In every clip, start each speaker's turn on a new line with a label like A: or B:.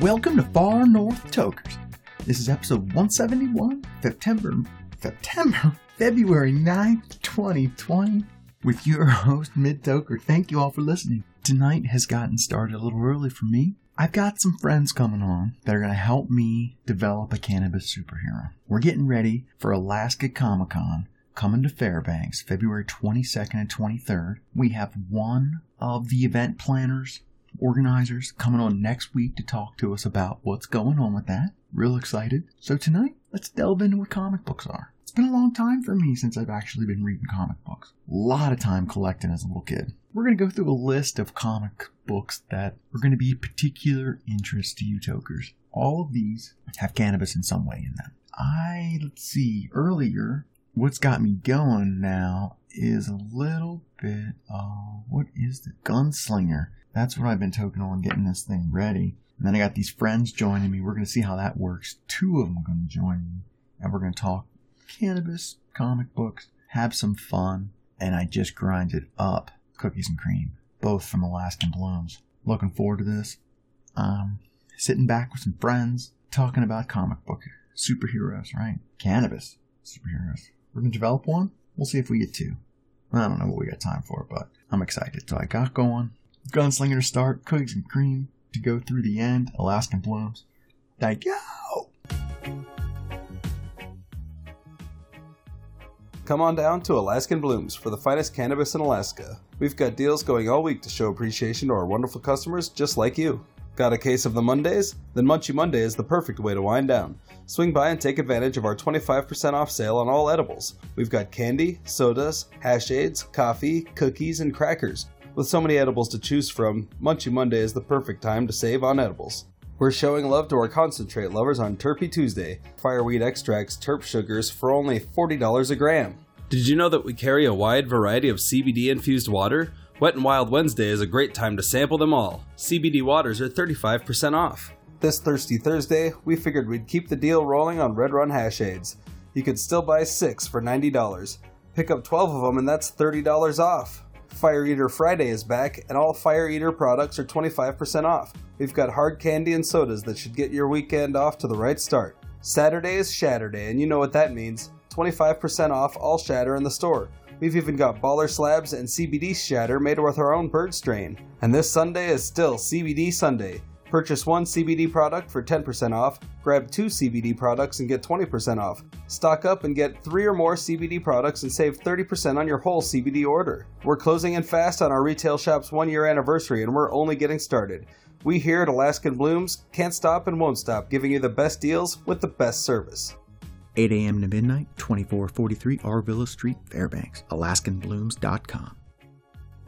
A: Welcome to Far North Tokers. This is episode 171, September, September, February 9th, 2020, with your host, Mid Toker. Thank you all for listening. Tonight has gotten started a little early for me. I've got some friends coming on that are going to help me develop a cannabis superhero. We're getting ready for Alaska Comic Con coming to Fairbanks February 22nd and 23rd. We have one of the event planners organizers coming on next week to talk to us about what's going on with that. Real excited. So tonight, let's delve into what comic books are. It's been a long time for me since I've actually been reading comic books. A lot of time collecting as a little kid. We're going to go through a list of comic books that are going to be of particular interest to you tokers. All of these have cannabis in some way in them. I, let's see, earlier, what's got me going now is a little bit of, what is the Gunslinger? That's what I've been token on getting this thing ready. And then I got these friends joining me. We're going to see how that works. Two of them are going to join me. And we're going to talk cannabis, comic books, have some fun. And I just grinded up cookies and cream, both from Alaskan Blooms. Looking forward to this. Um, sitting back with some friends, talking about comic book superheroes, right? Cannabis superheroes. We're to develop one. We'll see if we get two. I don't know what we got time for, but I'm excited. So I got going. Gunslinger to start, cookies and cream to go through the end, Alaskan Blooms. Thank you.
B: Come on down to Alaskan Blooms for the finest cannabis in Alaska. We've got deals going all week to show appreciation to our wonderful customers just like you. Got a case of the Mondays? Then Munchie Monday is the perfect way to wind down. Swing by and take advantage of our 25% off sale on all edibles. We've got candy, sodas, hash aids, coffee, cookies, and crackers. With so many edibles to choose from, Munchie Monday is the perfect time to save on edibles. We're showing love to our concentrate lovers on Terpy Tuesday. Fireweed extracts, terp sugars for only $40 a gram. Did you know that we carry a wide variety of CBD infused water? Wet and Wild Wednesday is a great time to sample them all. CBD waters are 35% off. This Thirsty Thursday, we figured we'd keep the deal rolling on Red Run hash aids. You could still buy 6 for $90. Pick up 12 of them and that's $30 off. Fire Eater Friday is back, and all Fire Eater products are 25% off. We've got hard candy and sodas that should get your weekend off to the right start. Saturday is Shatter Day, and you know what that means 25% off all shatter in the store. We've even got baller slabs and CBD shatter made with our own bird strain. And this Sunday is still CBD Sunday. Purchase one CBD product for 10% off, grab two CBD products and get 20% off. Stock up and get three or more CBD products and save 30% on your whole CBD order. We're closing in fast on our retail shop's one year anniversary and we're only getting started. We here at Alaskan Blooms can't stop and won't stop giving you the best deals with the best service.
A: 8 a.m. to midnight, 2443 Arvilla Street, Fairbanks, AlaskanBlooms.com.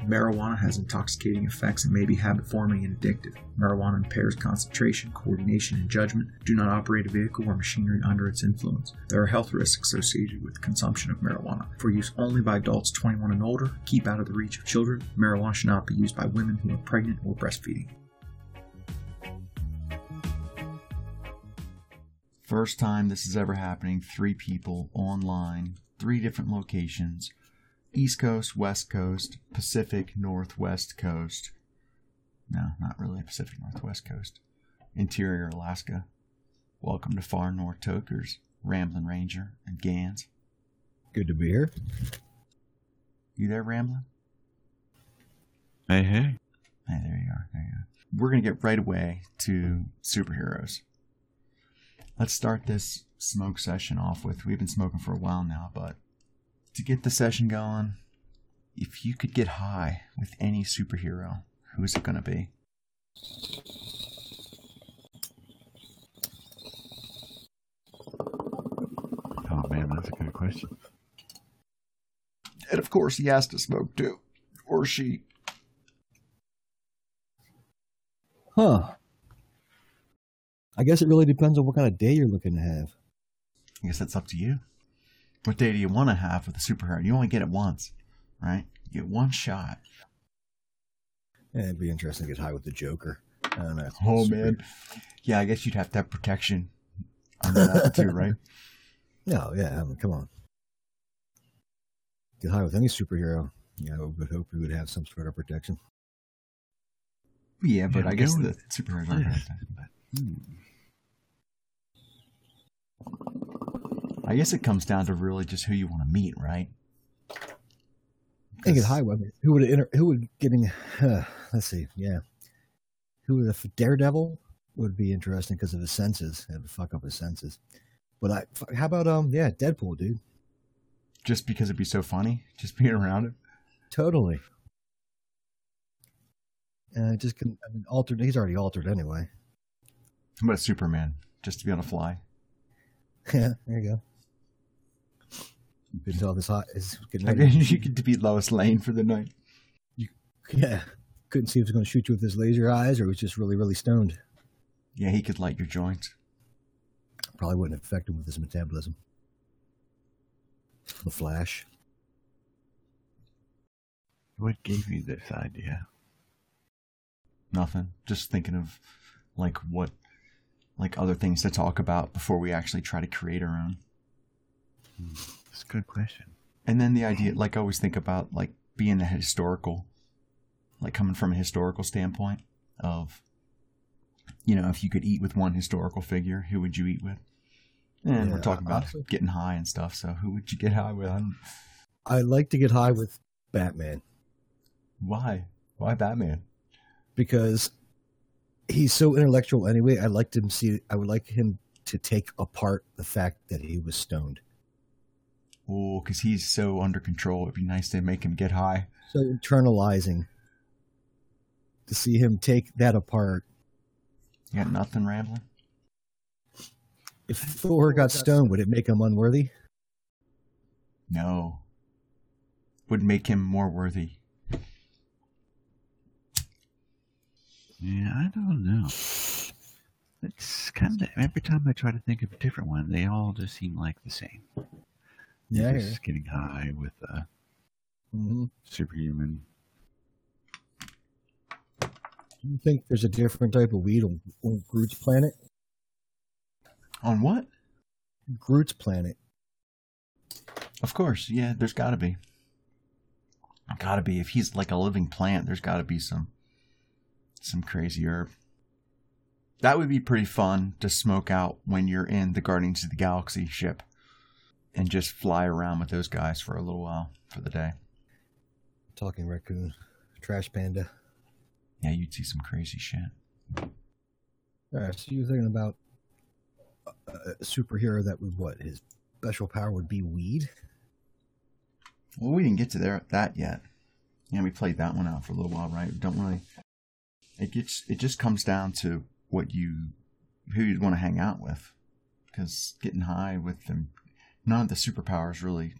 A: Marijuana has intoxicating effects and may be habit forming and addictive. Marijuana impairs concentration, coordination, and judgment. Do not operate a vehicle or machinery under its influence. There are health risks associated with consumption of marijuana. For use only by adults 21 and older, keep out of the reach of children. Marijuana should not be used by women who are pregnant or breastfeeding. First time this is ever happening, three people online, three different locations East Coast, West Coast, Pacific Northwest Coast. No, not really Pacific Northwest Coast. Interior Alaska. Welcome to Far North Tokers, Ramblin' Ranger, and Gans.
C: Good to be here.
A: You there, Ramblin'?
C: Hey, hey.
A: Hey, there you are. There you are. We're going to get right away to superheroes. Let's start this smoke session off with. We've been smoking for a while now, but to get the session going, if you could get high with any superhero, who is it going to be?
C: Oh man, that's a good question.
A: And of course, he has to smoke too, or she.
C: Huh. I guess it really depends on what kind of day you're looking to have.
A: I guess that's up to you. What day do you want to have with a superhero? You only get it once, right? You get one shot.
C: Yeah, it'd be interesting to get high with the Joker. I don't know.
A: Oh
C: Super-
A: man, yeah. I guess you'd have to have protection under that too, right?
C: No, yeah. I mean, come on. get high with any superhero, Yeah, know, would hope he would have some sort of protection.
A: Yeah, but
D: Yeah,
A: I guess the
D: with
A: superheroes aren't
D: Earth, but, hmm.
A: I guess it comes down to really just who you want to meet, right?
C: I think it's high with. Who would inter- who would getting? Uh, let's see. Yeah, who would if Daredevil would be interesting because of his senses. It would fuck up his senses. But I, how about um? Yeah, Deadpool, dude.
A: Just because it'd be so funny, just being around it.
C: Totally. Uh, just can, I mean, altered. He's already altered anyway.
A: How about Superman, just to be able to fly?
C: Yeah, there you go. Been tell this hot is getting
A: I
C: ready.
A: guess you could defeat Lois Lane for the night.
C: You, Yeah, couldn't see if he was going to shoot you with his laser eyes or he was just really, really stoned.
A: Yeah, he could light your joints.
C: Probably wouldn't affect him with his metabolism. The Flash.
D: What gave you this idea?
A: Nothing. Just thinking of like what, like other things to talk about before we actually try to create our own. Hmm.
D: That's a good question.
A: And then the idea, like I always think about like being a historical, like coming from a historical standpoint of, you know, if you could eat with one historical figure, who would you eat with? And we're talking about
C: honestly-
A: getting high and stuff. So who would you get high with? I
C: like to get high with Batman
A: why? Why Batman?
C: because he's so intellectual anyway. I'd like to see. I would like him to take apart the fact that he was stoned.
A: Oh, because he's so under control. It'd be nice to make him get high.
C: So internalizing to see him take that apart.
A: You got nothing rambling?
C: If Thor got stoned, would it make him unworthy?
A: No. Would make him more worthy.
D: Yeah, I don't know. It's kind of every time I try to think of a different one, they all just seem like the same.
C: Yeah,
D: just getting high with a
C: hmm
D: superhuman.
C: You think there's a different type of weed on, on Groot's planet?
A: On what?
C: Groot's planet.
A: Of course, yeah, there's got to be. Got to be. If he's like a living plant, there's got to be some some crazy herb. That would be pretty fun to smoke out when you're in the Guardians of the Galaxy ship and just fly around with those guys for a little while for the day.
C: Talking raccoon. Trash panda.
A: Yeah, you'd see some crazy shit.
C: All right, so you were thinking about a, superhero that would what? His special power would be weed?
A: Well, we didn't get to there that yet. Yeah, we played that one out for a little while, right? We don't really. It gets. It just comes down to what you, who you'd want to hang out with, because getting high with them, none of the superpowers really.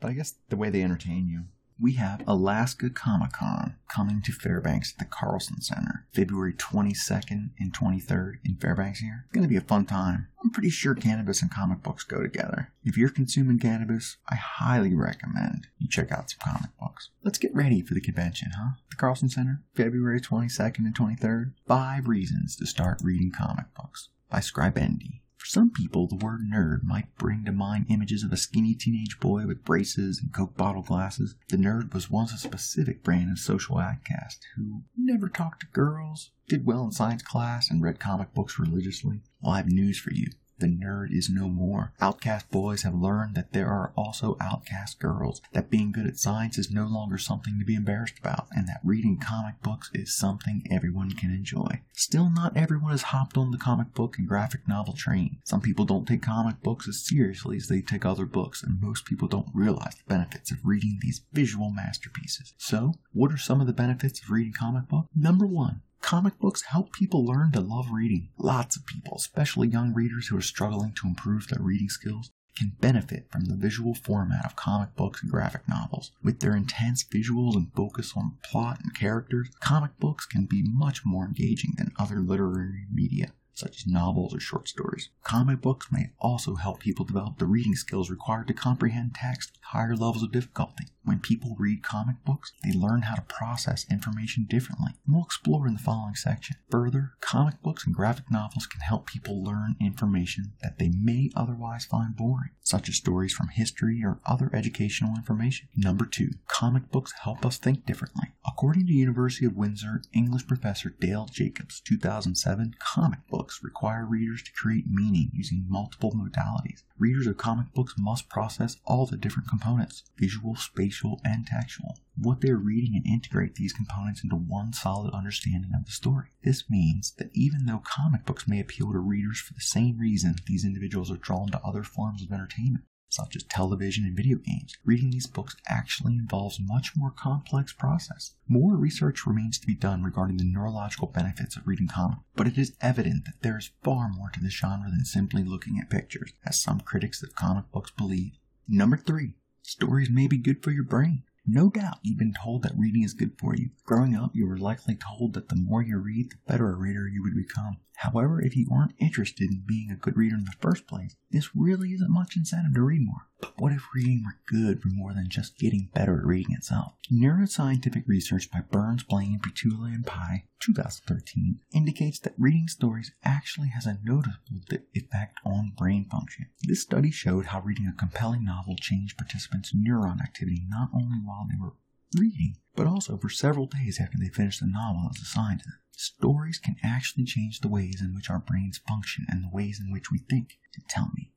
A: But I guess the way they entertain you. We have Alaska Comic Con coming to Fairbanks at the Carlson Center, February 22nd and 23rd in Fairbanks here. It's going to be a fun time. I'm pretty sure cannabis and comic books go together. If you're consuming cannabis, I highly recommend you check out some comic books. Let's get ready for the convention, huh? The Carlson Center, February 22nd and 23rd. Five reasons to start reading comic books by Scribendi. For some people, the word nerd might bring to mind images of a skinny teenage boy with braces and Coke bottle glasses. The nerd was once a specific brand of social outcast who never talked to girls, did well in science class, and read comic books religiously. Well, I have news for you. The nerd is no more. Outcast boys have learned that there are also outcast girls, that being good at science is no longer something to be embarrassed about, and that reading comic books is something everyone can enjoy. Still, not everyone has hopped on the comic book and graphic novel train. Some people don't take comic books as seriously as they take other books, and most people don't realize the benefits of reading these visual masterpieces. So, what are some of the benefits of reading comic book? Number one, Comic books help people learn to love reading. Lots of people, especially young readers who are struggling to improve their reading skills, can benefit from the visual format of comic books and graphic novels. With their intense visuals and focus on plot and characters, comic books can be much more engaging than other literary media such as novels or short stories. Comic books may also help people develop the reading skills required to comprehend text with higher levels of difficulty. When people read comic books, they learn how to process information differently. And we'll explore in the following section. Further, comic books and graphic novels can help people learn information that they may otherwise find boring, such as stories from history or other educational information. Number two, comic books help us think differently. According to University of Windsor English professor Dale Jacobs, 2007, comic books require readers to create meaning using multiple modalities. Readers of comic books must process all the different components visual, spatial, and textual. What they're reading and integrate these components into one solid understanding of the story. This means that even though comic books may appeal to readers for the same reason these individuals are drawn to other forms of entertainment, such as television and video games, reading these books actually involves much more complex process. More research remains to be done regarding the neurological benefits of reading comics, but it is evident that there is far more to this genre than simply looking at pictures, as some critics of comic books believe. Number three, stories may be good for your brain. No doubt you've been told that reading is good for you. Growing up, you were likely told that the more you read, the better a reader you would become. However, if you aren't interested in being a good reader in the first place, this really isn't much incentive to read more. But what if reading were good for more than just getting better at reading itself? Neuroscientific research by Berns, Blaine, Prietula, and Pye, 2013, indicates that reading stories actually has a noticeable effect on brain function. This study showed how reading a compelling novel changed participants' neuron activity not only while they were reading, but also for several days after they finished the novel as assigned to them. Stories can actually change the ways in which our brains function and the ways in which we think. Tell me,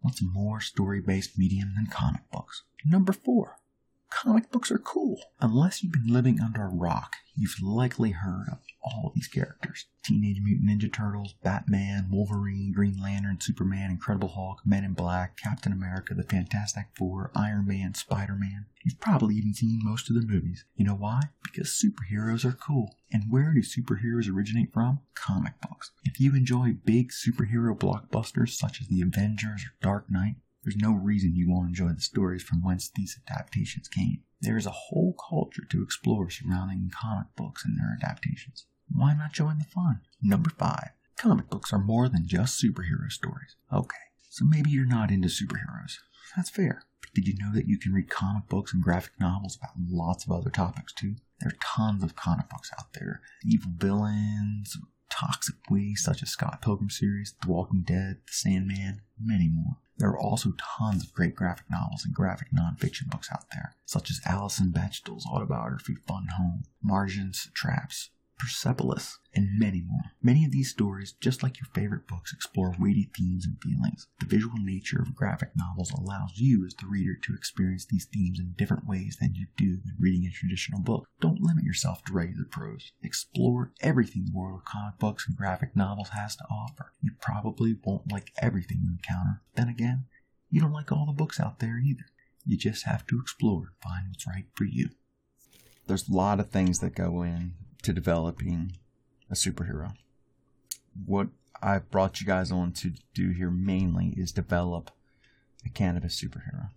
A: what's more story based medium than comic books? Number four, comic books are cool. Unless you've been living under a rock, you've likely heard of all these characters Teenage Mutant Ninja Turtles, Batman, Wolverine, Green Lantern, Superman, Incredible Hulk, Men in Black, Captain America, The Fantastic Four, Iron Man, Spider Man. You've probably even seen most of the movies. You know why? Because superheroes are cool. And where do superheroes originate from? Comic books. If you enjoy big superhero blockbusters such as The Avengers or Dark Knight, there's no reason you won't enjoy the stories from whence these adaptations came. There is a whole culture to explore surrounding comic books and their adaptations. Why not join the fun? Number five, comic books are more than just superhero stories. Okay, so maybe you're not into superheroes. That's fair. But did you know that you can read comic books and graphic novels about lots of other topics too? There are tons of comic books out there. Evil villains, toxic waste such as Scott Pilgrim series, The Walking Dead, The Sandman, many more. There are also tons of great graphic novels and graphic nonfiction books out there, such as Alison Bechdel's autobiography Fun Home, Marjane Satrapi's, Persepolis, and many more. Many of these stories, just like your favorite books, explore weighty themes and feelings. The visual nature of graphic novels allows you as the reader to experience these themes in different ways than you do when reading a traditional book. Don't limit yourself to regular prose. Explore everything the world of comic books and graphic novels has to offer. You probably won't like everything you encounter. Then again, you don't like all the books out there either. You just have to explore and find what's right for you. There's a lot of things that go in to developing a superhero. What I've brought you guys on to do here mainly is develop a cannabis superhero.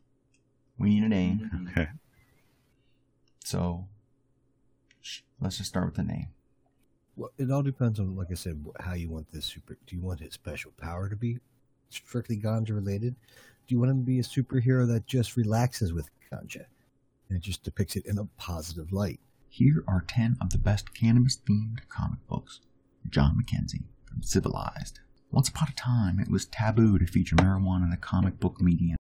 A: We need a name.
D: Okay.
A: So let's just start with the name.
C: Well, it all depends on, like I said, how you want this super. Do you want his special power to be strictly ganja related? Do you want him to be a superhero that just relaxes with ganja and just depicts it in a positive light?
A: Here are 10 of the best cannabis themed comic books. John Mackenzie from Civilized. Once upon a time, it was taboo to feature marijuana in the comic book medium.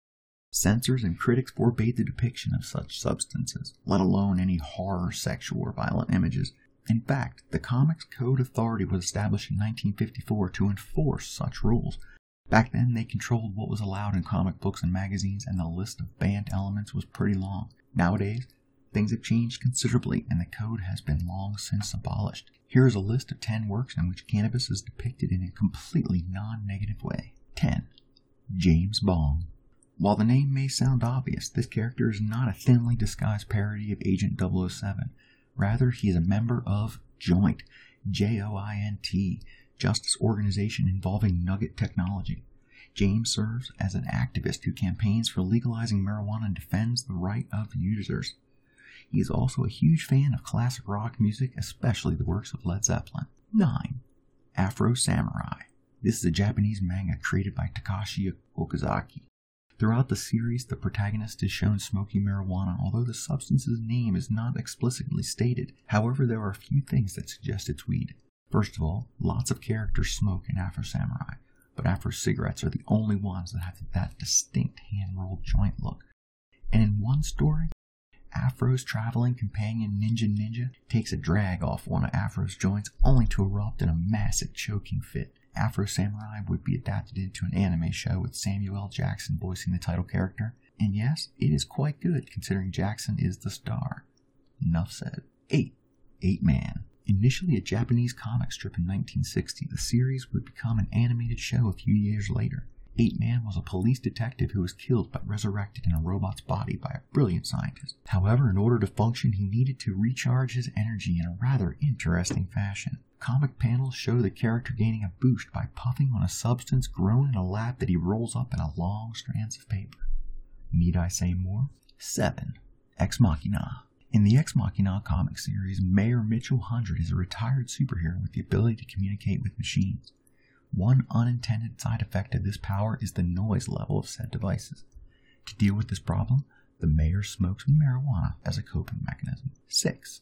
A: Censors and critics forbade the depiction of such substances, let alone any horror, sexual, or violent images. In fact, the Comics Code Authority was established in 1954 to enforce such rules. Back then, they controlled what was allowed in comic books and magazines, and the list of banned elements was pretty long. Nowadays, Things have changed considerably, and the code has been long since abolished. Here is a list of 10 works in which cannabis is depicted in a completely non negative way. 10. James Bong. While the name may sound obvious, this character is not a thinly disguised parody of Agent 007. Rather, he is a member of Joint, J O I N T, justice organization involving nugget technology. James serves as an activist who campaigns for legalizing marijuana and defends the right of users. He is also a huge fan of classic rock music, especially the works of Led Zeppelin. 9. Afro Samurai. This is a Japanese manga created by Takashi Okazaki. Throughout the series, the protagonist is shown smoking marijuana, although the substance's name is not explicitly stated. However, there are a few things that suggest it's weed. First of all, lots of characters smoke in Afro Samurai, but Afro cigarettes are the only ones that have that distinct hand rolled joint look. And in one story, Afro's traveling companion Ninja Ninja takes a drag off one of Afro's joints only to erupt in a massive choking fit. Afro Samurai would be adapted into an anime show with Samuel L. Jackson voicing the title character. And yes, it is quite good considering Jackson is the star. Enough said. 8. 8 Man. Initially a Japanese comic strip in 1960, the series would become an animated show a few years later. Eight Man was a police detective who was killed but resurrected in a robot's body by a brilliant scientist. However, in order to function, he needed to recharge his energy in a rather interesting fashion. Comic panels show the character gaining a boost by puffing on a substance grown in a lab that he rolls up in a long strands of paper. Need I say more? 7. Ex Machina. In the Ex Machina comic series, Mayor Mitchell Hundred is a retired superhero with the ability to communicate with machines. One unintended side effect of this power is the noise level of said devices. To deal with this problem, the mayor smokes marijuana as a coping mechanism. 6.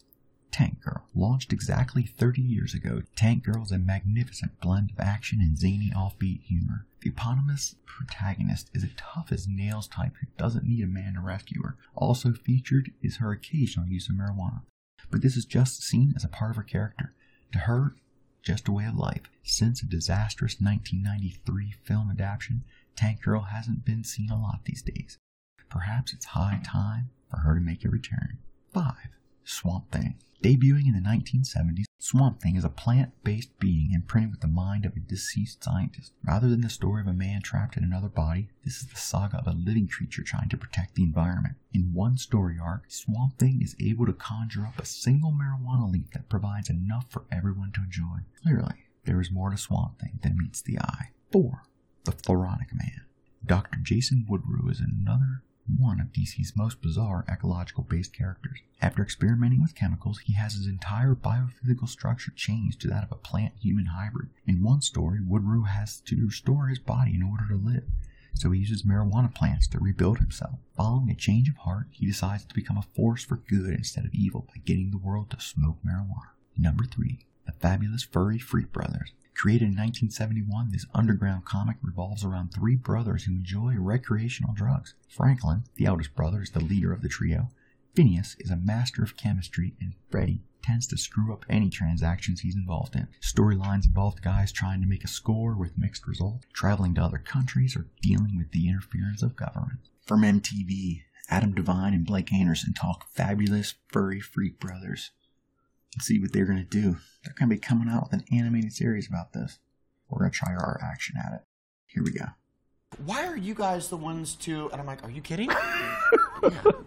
A: Tank Girl. Launched exactly 30 years ago, Tank Girl is a magnificent blend of action and zany offbeat humor. The eponymous protagonist is a tough as nails type who doesn't need a man to rescue her. Also featured is her occasional use of marijuana. But this is just seen as a part of her character. To her, just a way of life. Since a disastrous 1993 film adaptation, Tank Girl hasn't been seen a lot these days. Perhaps it's high time for her to make a return. 5. Swamp Thing. Debuting in the 1970s, Swamp Thing is a plant based being imprinted with the mind of a deceased scientist. Rather than the story of a man trapped in another body, this is the saga of a living creature trying to protect the environment. In one story arc, Swamp Thing is able to conjure up a single marijuana leaf that provides enough for everyone to enjoy. Clearly, there is more to Swamp Thing than meets the eye. 4. The Floronic Man. Dr. Jason Woodrue is another one of DC's most bizarre ecological based characters. After experimenting with chemicals, he has his entire biophysical structure changed to that of a plant human hybrid. In one story, Woodrue has to restore his body in order to live, so he uses marijuana plants to rebuild himself. Following a change of heart, he decides to become a force for good instead of evil by getting the world to smoke marijuana. Number 3. The Fabulous Furry Freak Brothers. Created in 1971, this underground comic revolves around three brothers who enjoy recreational drugs. Franklin, the eldest brother, is the leader of the trio. Phineas is a master of chemistry, and Freddy tends to screw up any transactions he's involved in. Storylines involve guys trying to make a score with mixed results, traveling to other countries, or dealing with the interference of government. From MTV, Adam Devine and Blake Anderson talk fabulous furry freak brothers see what they're going to do. They're going to be coming out with an animated series about this. We're going to try our action at it. Here we go.
E: Why are you guys the ones to? And I'm like, are you kidding? Yeah.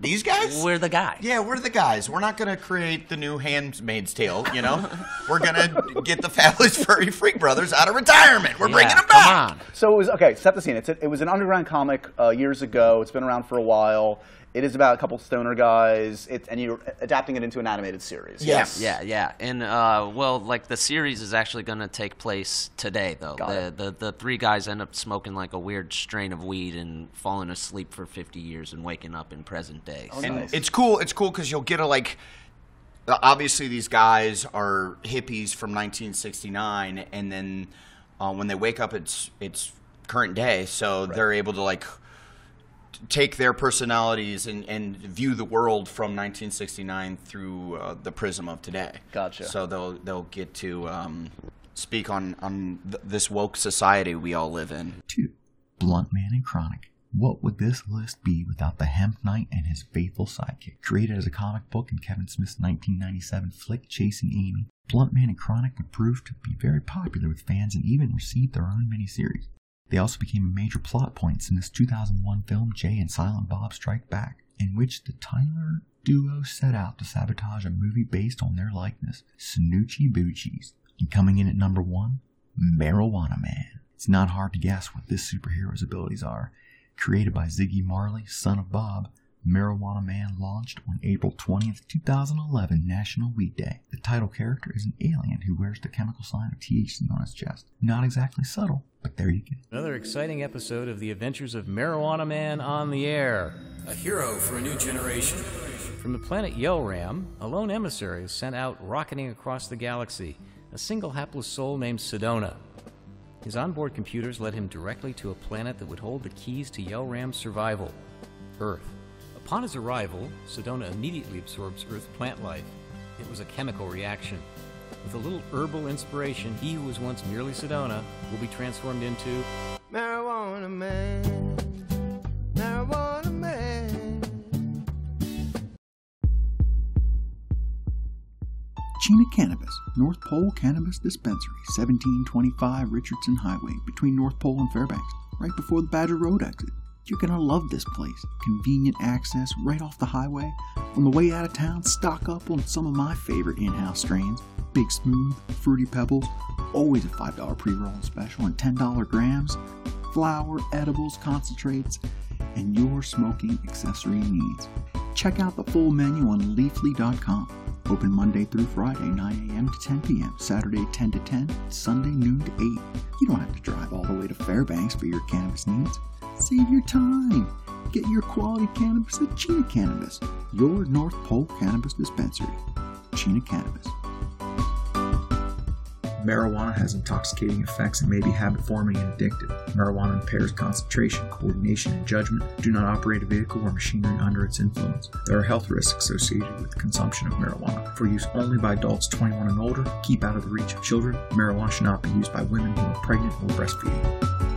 E: These guys?
F: We're the guys.
E: Yeah, we're the guys. We're not gonna create the new Handmaid's Tale. You know, we're gonna get the Fabulous Furry Freak Brothers out of retirement. We're bringing them back.
F: Come on.
G: So it was okay. Set the scene. It's a, it was an underground comic uh, years ago. It's been around for a while. It is about a couple stoner guys. It, and you're adapting it into an animated series.
E: Yes.
F: Yeah, yeah, and uh, well, like the series is actually going to take place today, though.
G: Got
F: The,
G: it.
F: the the three guys end up smoking like a weird strain of weed and falling asleep for 50 years and waking up in present day.
G: Oh,
F: So-
E: And
G: Nice.
E: it's cool. It's cool because you'll get a like. Obviously, these guys are hippies from 1969, and then uh, when they wake up, it's it's current day, so they're able to like t- take their personalities and, and view the world from 1969 through uh, the prism of today.
G: Gotcha.
E: So they'll they'll get to um, speak on on th- this woke society we all live in.
A: 2. Blunt Man and Chronic. What would this list be without the Hemp Knight and his faithful sidekick? Created as a comic book in Kevin Smith's 1997 flick Chasing Amy, Blunt Man and Chronic would prove to be very popular with fans and even received their own miniseries. They also became major plot points in this 2001 film Jay and Silent Bob Strike Back, in which the Tyler duo set out to sabotage a movie based on their likeness, Snoochie Boochies. And coming in at number one, Marijuana Man. It's not hard to guess what this superhero's abilities are. Created by Ziggy Marley, son of Bob, Marijuana Man launched on April 20th, 2011, National Weed Day. The title character is an alien who wears the chemical sign of THC on his chest. Not exactly subtle, but there you go.
H: Another exciting episode of the adventures of Marijuana Man on the air.
I: A hero for a new generation.
H: From the planet Yelram, a lone emissary is sent out rocketing across the galaxy, a single hapless soul named Sedona. His onboard computers led him directly to a planet that would hold the keys to Yelram's survival Earth. Upon his arrival, Sedona immediately absorbs Earth plant life. It was a chemical reaction. With a little herbal inspiration, he who was once merely Sedona will be transformed into
J: Marijuana Man. Marijuana Man.
A: Chena Cannabis, North Pole Cannabis Dispensary, 1725 Richardson Highway, between North Pole and Fairbanks, right before the Badger Road exit. You're gonna love this place. Convenient access right off the highway. On the way out of town, stock up on some of my favorite in house strains Big Smooth, Fruity Pebbles, always a $5 pre roll special, and $10 grams, flour, edibles, concentrates, and your smoking accessory needs. Check out the full menu on leafly.com. Open Monday through Friday, 9 a.m. to 10 p.m., Saturday 10 to 10, Sunday noon to 8. You don't have to drive all the way to Fairbanks for your cannabis needs. Save your time. Get your quality cannabis at Chena Cannabis, your North Pole Cannabis Dispensary. Chena Cannabis. Marijuana has intoxicating effects and may be habit forming and addictive. Marijuana impairs concentration, coordination, and judgment. Do not operate a vehicle or machinery under its influence. There are health risks associated with consumption of marijuana. For use only by adults 21 and older, keep out of the reach of children. Marijuana should not be used by women who are pregnant or breastfeeding.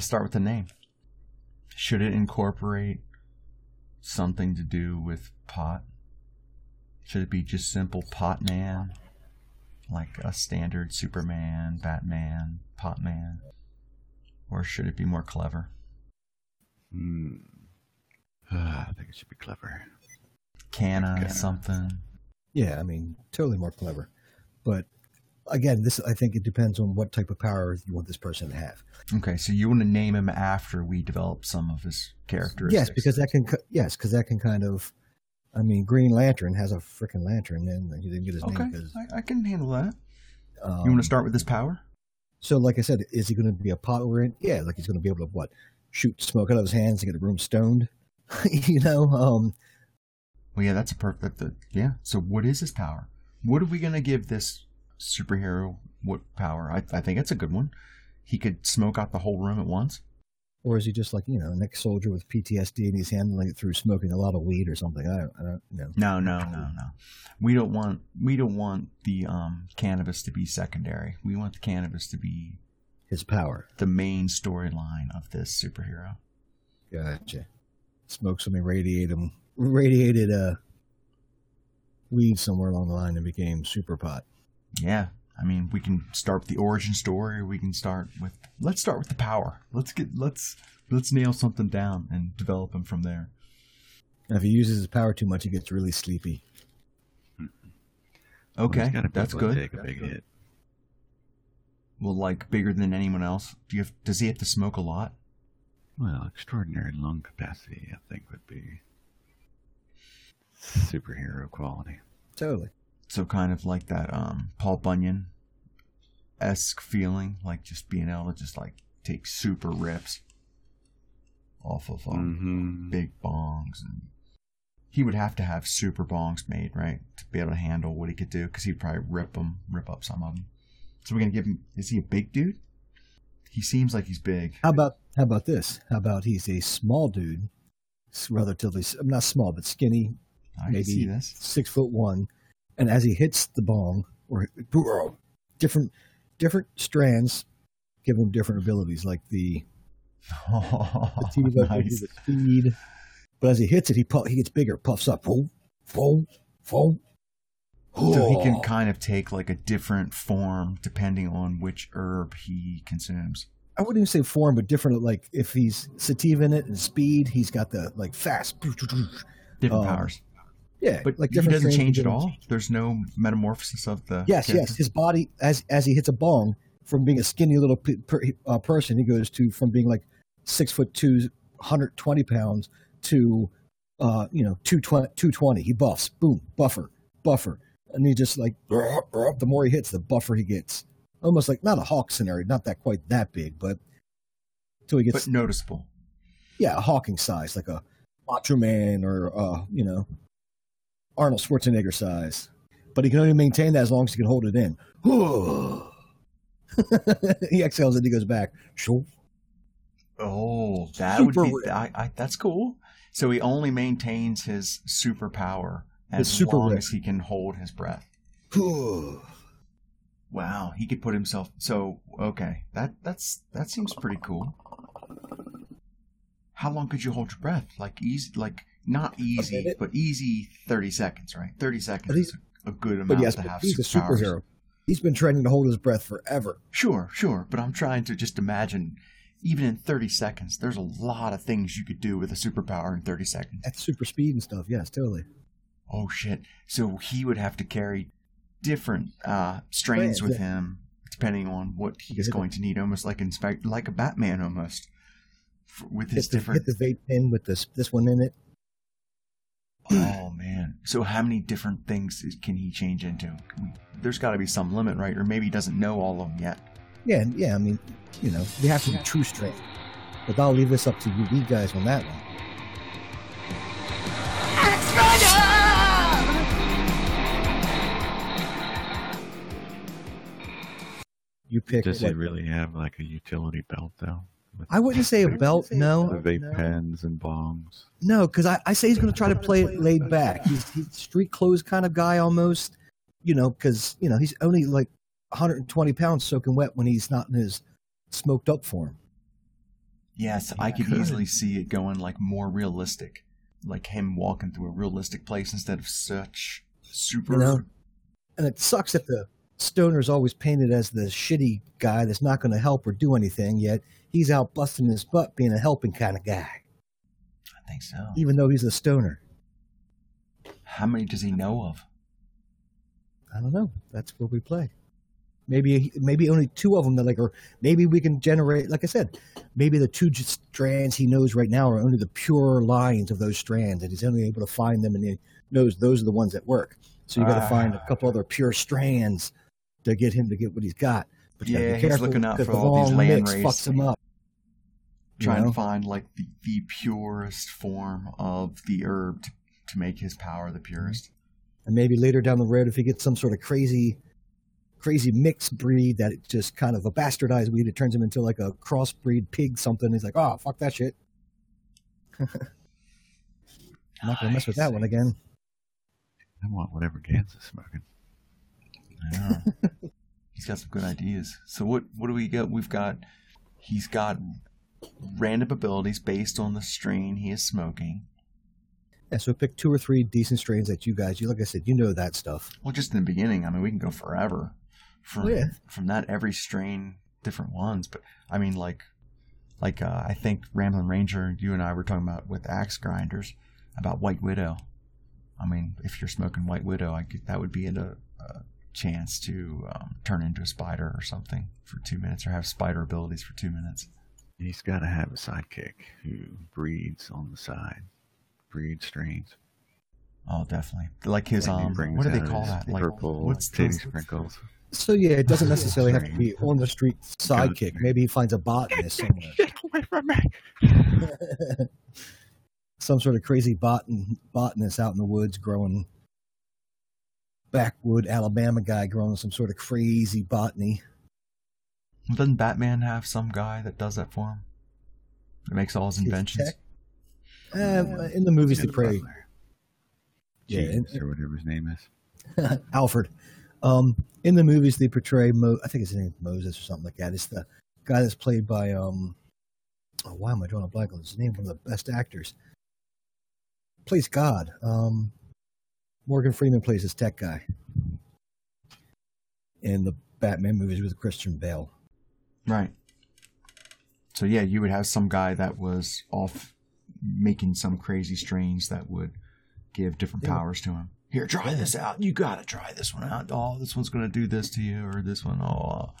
A: Let's start with the name. Should it incorporate something to do with pot? Should it be just simple Pot Man? Like a standard Superman, Batman, Pot Man? Or should it be more clever?
D: Hmm. Ah, I think it should be clever.
A: Canna,
D: Canna.
A: something.
C: Yeah, I mean, totally more clever. But again, this I think it depends on what type of power you want this person to have.
A: Okay, so you want to name him after we develop some of his characteristics.
C: Yes, because that can. Yes, because that can kind of. I mean, Green Lantern has a freaking lantern, and he didn't get his
A: Okay,
C: name because.
A: I, I can handle that.
C: Um,
A: you want to start with his power?
C: So, like I said, is he going to be a pot wearing? Yeah, like he's going to be able to what? Shoot smoke out of his hands and get a room stoned. you know, um,
A: Well, yeah, that's a perfect. The, yeah. So, what is his power? What are we gonna give this superhero? What power? I, I think it's a good one. He could smoke out the whole room at once.
C: or is he just like you know, an ex-soldier with PTSD and he's handling it through smoking a lot of weed or something? I don't, I don't know.
A: No, no, no, no. We don't want. We don't want the um, cannabis to be secondary. We want the cannabis to be
C: His power.
A: the main storyline of this superhero.
C: Gotcha. Smoke some irradiated, radiated uh, weed somewhere along the line and became super pot.
A: Yeah. I mean, we can start with the origin story. We can start with. Let's start with the power. Let's get. Let's let's nail something down and develop him from there.
C: And if he uses his power too much, he gets really sleepy. Hmm.
A: Okay,
D: He's gotta be
A: that's good.
D: Take a big hit.
A: Well, like bigger than anyone else. Do you have, does he have to smoke a lot?
D: Well, extraordinary lung capacity, I think, would be superhero quality.
C: Totally.
A: So kind of like that um, Paul Bunyan esque feeling, like just being able to just like take super rips off of um,
D: Mhm.
A: big bongs, and he would have to have super bongs made, right, to be able to handle what he could do, because he'd probably rip them, rip up some of them. So we're gonna give him. Is he a big dude? He seems like he's big.
C: How about how about this? How about he's a small dude, s- relatively s- not small but skinny,
A: I can see
C: maybe
A: this.
C: six foot one, and as he hits the bong or different different strands give him different abilities, like the sativa gives
A: nice.
C: the speed. But as he hits it, he pu- he gets bigger, puffs up, boom, boom, boom.
A: So he can kind of take like a different form depending on which herb he consumes.
C: I wouldn't even say form, but different. Like if he's sativa in it and speed, he's got the like fast.
A: Different
C: Um,
A: powers.
C: Yeah,
A: But
C: like
A: he doesn't change at all. There's no metamorphosis of the.
C: Yes,
A: character?
C: yes. His body, as as he hits a bong, from being a skinny little pe- per, uh, person, he goes to from being like six foot two, 120 pounds to, uh, you know, 220, 220. He buffs, boom, buffer, buffer, and he just like the more he hits, the buffer he gets. Almost like not a Hulk scenario, not that quite that big, but till he gets
A: but noticeable.
C: yeah, a Hawking size, like a Macho Man or uh, you know, Arnold Schwarzenegger size. But he can only maintain that as long as he can hold it in. he exhales and he goes back. Sure.
A: Oh, that would be. I, I, that's cool. So he only maintains his superpower as
C: His super
A: long
C: rip.
A: as he can hold his breath. Wow, he could put himself. So okay, that that's that seems pretty cool. How long could you hold your breath? Like easy, like not easy, but easy. Thirty seconds, right? Thirty seconds
C: he's-
A: is a good amount
C: But yes,
A: to have
C: he's a superhero. He's been training to hold his breath forever.
A: Sure, sure, but I'm trying to just imagine. Even in 30 seconds, there's a lot of things you could do with a superpower in 30 seconds.
C: That's super speed and stuff. Yes, totally.
A: Oh shit! So he would have to carry different uh, strains with
C: yeah.
A: him, depending on what he is going to need. Almost like inspect, like a Batman, almost f- with his
C: Hit the,
A: different.
C: hit the vape pen with this this one in it.
A: Oh man! So how many different things can he change into? There's got to be some limit, right? Or maybe he doesn't know all of them yet.
C: Yeah, yeah. I mean, you know, they have to be true strength. But I'll leave this up to you, you guys, on that one. You pick.
D: Does
C: what-
D: he really have like a utility belt though? With
C: I wouldn't say a belt. No,
D: vape pens and bongs.
C: no, because I, I say he's going to try to play it laid back. He's he's street clothes kind of guy almost. You know, because you know he's only like 120 pounds soaking wet when he's not in his smoked up form.
A: Yes, I could easily see it going like more realistic, like him walking through a realistic place instead of such super.
C: You know, and it sucks that the stoner is always painted as the shitty guy that's not going to help or do anything. Yet he's out busting his butt being a helping kind of guy,
A: I think so.
C: even though he's a stoner.
A: How many does he know of?
C: I don't know. That's where we play. Maybe maybe only two of them that like, or maybe we can generate. Like I said, maybe the two strands he knows right now are only the pure lines of those strands, and he's only able to find them, and he knows those are the ones that work. So you got to
A: Ah.
C: find a couple other pure strands to get him to get what he's got. But you
A: Yeah,
C: be
A: he's looking out
C: 'cause
A: for
C: the
A: all these
C: wrong
A: land
C: mix
A: race.
C: fucks him up. you
A: Trying
C: know?
A: to find like the, the purest form of the herb to, to make his power the purest.
C: and maybe later down the road if he gets some sort of crazy crazy mixed breed that it just kind of a bastardized weed it turns him into like a crossbreed pig something he's like oh fuck that shit i'm not gonna mess with that one again
D: I want whatever Gans is smoking.
A: I know. he's got some good ideas. So what what do we got? We've got he's got random abilities based on the strain he is smoking.
C: yeah so pick two or three decent strains that you guys you like i said you know that stuff
A: Well, just in the beginning, I mean, we can go forever from
C: Oh, yeah.
A: from that every strain, different ones. But I mean, like like uh, I think Ramblin' Ranger, you and I were talking about with axe grinders about White Widow. I mean, if you're smoking White Widow, I could, that would be in a, a chance to um, turn into a spider or something for two minutes, or have spider abilities for two minutes.
D: He's got to have a sidekick who breeds on the side, breed strains.
A: Oh, definitely. Like his
D: Maybe
A: um, what do they call
D: his
A: that? Like
D: purple
A: what's
D: titty
A: those-
D: sprinkles?
C: so yeah it doesn't necessarily have to be on the street sidekick maybe he finds a botanist somewhere
D: Get away from me!
C: some sort of crazy botan, botanist out in the woods growing backwood Alabama guy growing some sort of crazy botany.
A: Doesn't Batman have some guy that does that for him? That makes all his
C: His
A: inventions.
C: Uh, in the movies, they pray. Yeah, in-
D: James or whatever his name is.
C: Alfred. Um, in the movies, they portray Mo. I think his name is Moses or something like that. It's the guy that's played by um. Oh, why am I drawing a blank on his name? One of the best actors. Plays God. Um, Morgan Freeman plays this tech guy. In the Batman movies with Christian Bale.
A: Right. So yeah, you would have some guy that was off making some crazy strains that would give different
C: Yeah.
A: powers to him. Here, try this out. You gotta try this one out. Oh, this one's gonna do this to you, or this one. Oh,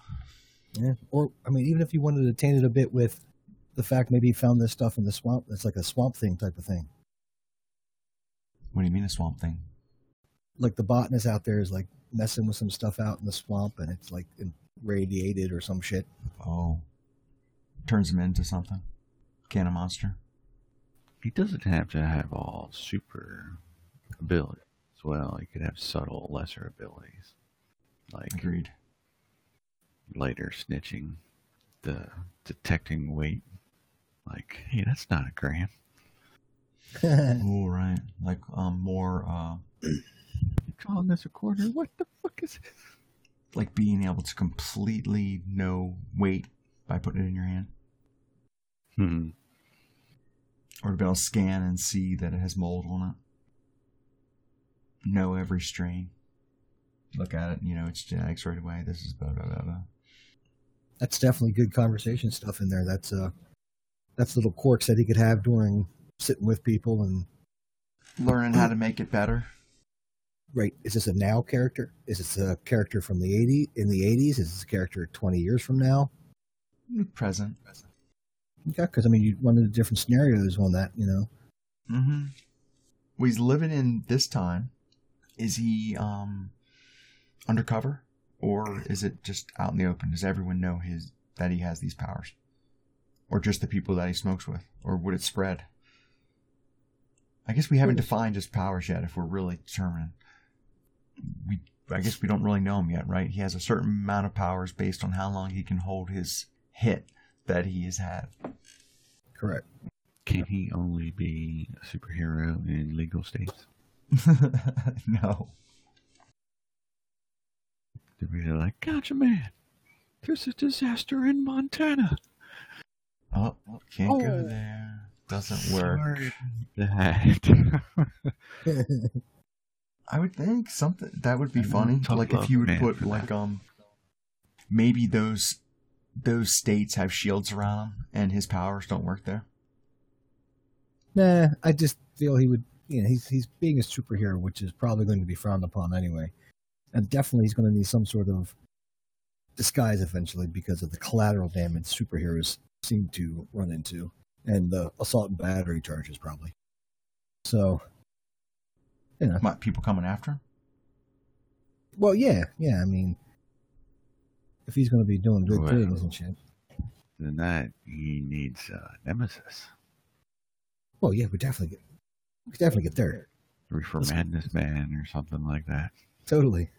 C: Yeah. Or I mean, even if you wanted to taint it a bit with the fact maybe he found this stuff in the swamp, it's like a swamp thing type of thing.
A: what do you mean a swamp thing?
C: Like the botanist out there is like messing with some stuff out in the swamp, and it's like radiated or some shit.
A: Oh, turns him into something. Can a monster?
D: He doesn't have to have all super abilities as well. He could have subtle, lesser abilities. Like
A: Agreed.
D: later snitching, the detecting weight. Like, hey, that's not a gram.
A: oh, right. Like um, more uh,
D: You calling this a quarter? What the fuck is it?
A: like being able to completely know weight by putting it in your hand,
D: Hmm.
A: or to be able to scan and see that it has mold on it. Know every strain. Look at it, you know its genetics right away. This is blah blah blah blah.
C: That's definitely good conversation stuff in there. That's uh, that's little quirks that he could have during sitting with people and
A: Learning how to make it better.
C: Right. Is this a now character? Is this a character from the eighty in the eighties? Is this a character twenty years from now?
A: Present.
C: Okay, because I mean, you run into different scenarios on that. You know,
A: Mm-hmm. Well, he's living in this time. Is he um undercover, or is it just out in the open? Does everyone know his that he has these powers, or just the people that he smokes with, or would it spread? I guess we haven't defined his powers yet. If we're really determining, we I guess we don't really know him yet, right? He has a certain amount of powers based on how long he can hold his hit that he has had.
C: correct.
D: Can he only be a superhero in legal states?
A: no.
D: They're really like, gotcha, man. There's a disaster in Montana.
A: Oh, can't go
C: Oh.
A: there. Doesn't work.
D: Sorry. That.
A: I would think something that would be
D: I
A: funny.
D: tough
A: Like if you would put like
D: that.
A: um maybe those those states have shields around them and his powers don't work there.
C: Nah, I just feel he would. You know, he's he's being a superhero, which is probably going to be frowned upon anyway, and definitely he's going to need some sort of disguise eventually because of the collateral damage superheroes seem to run into, and the assault and battery charges probably. So, you know,
A: What people coming after him?
C: well, yeah, yeah. I mean, if he's going to be doing good
D: Well.
C: things and shit,
D: Than that, he needs uh, Nemesis.
C: well, yeah, we definitely get, we definitely get there.
D: Reefer
C: Let's-
D: Madness Man or something like that.
C: Totally.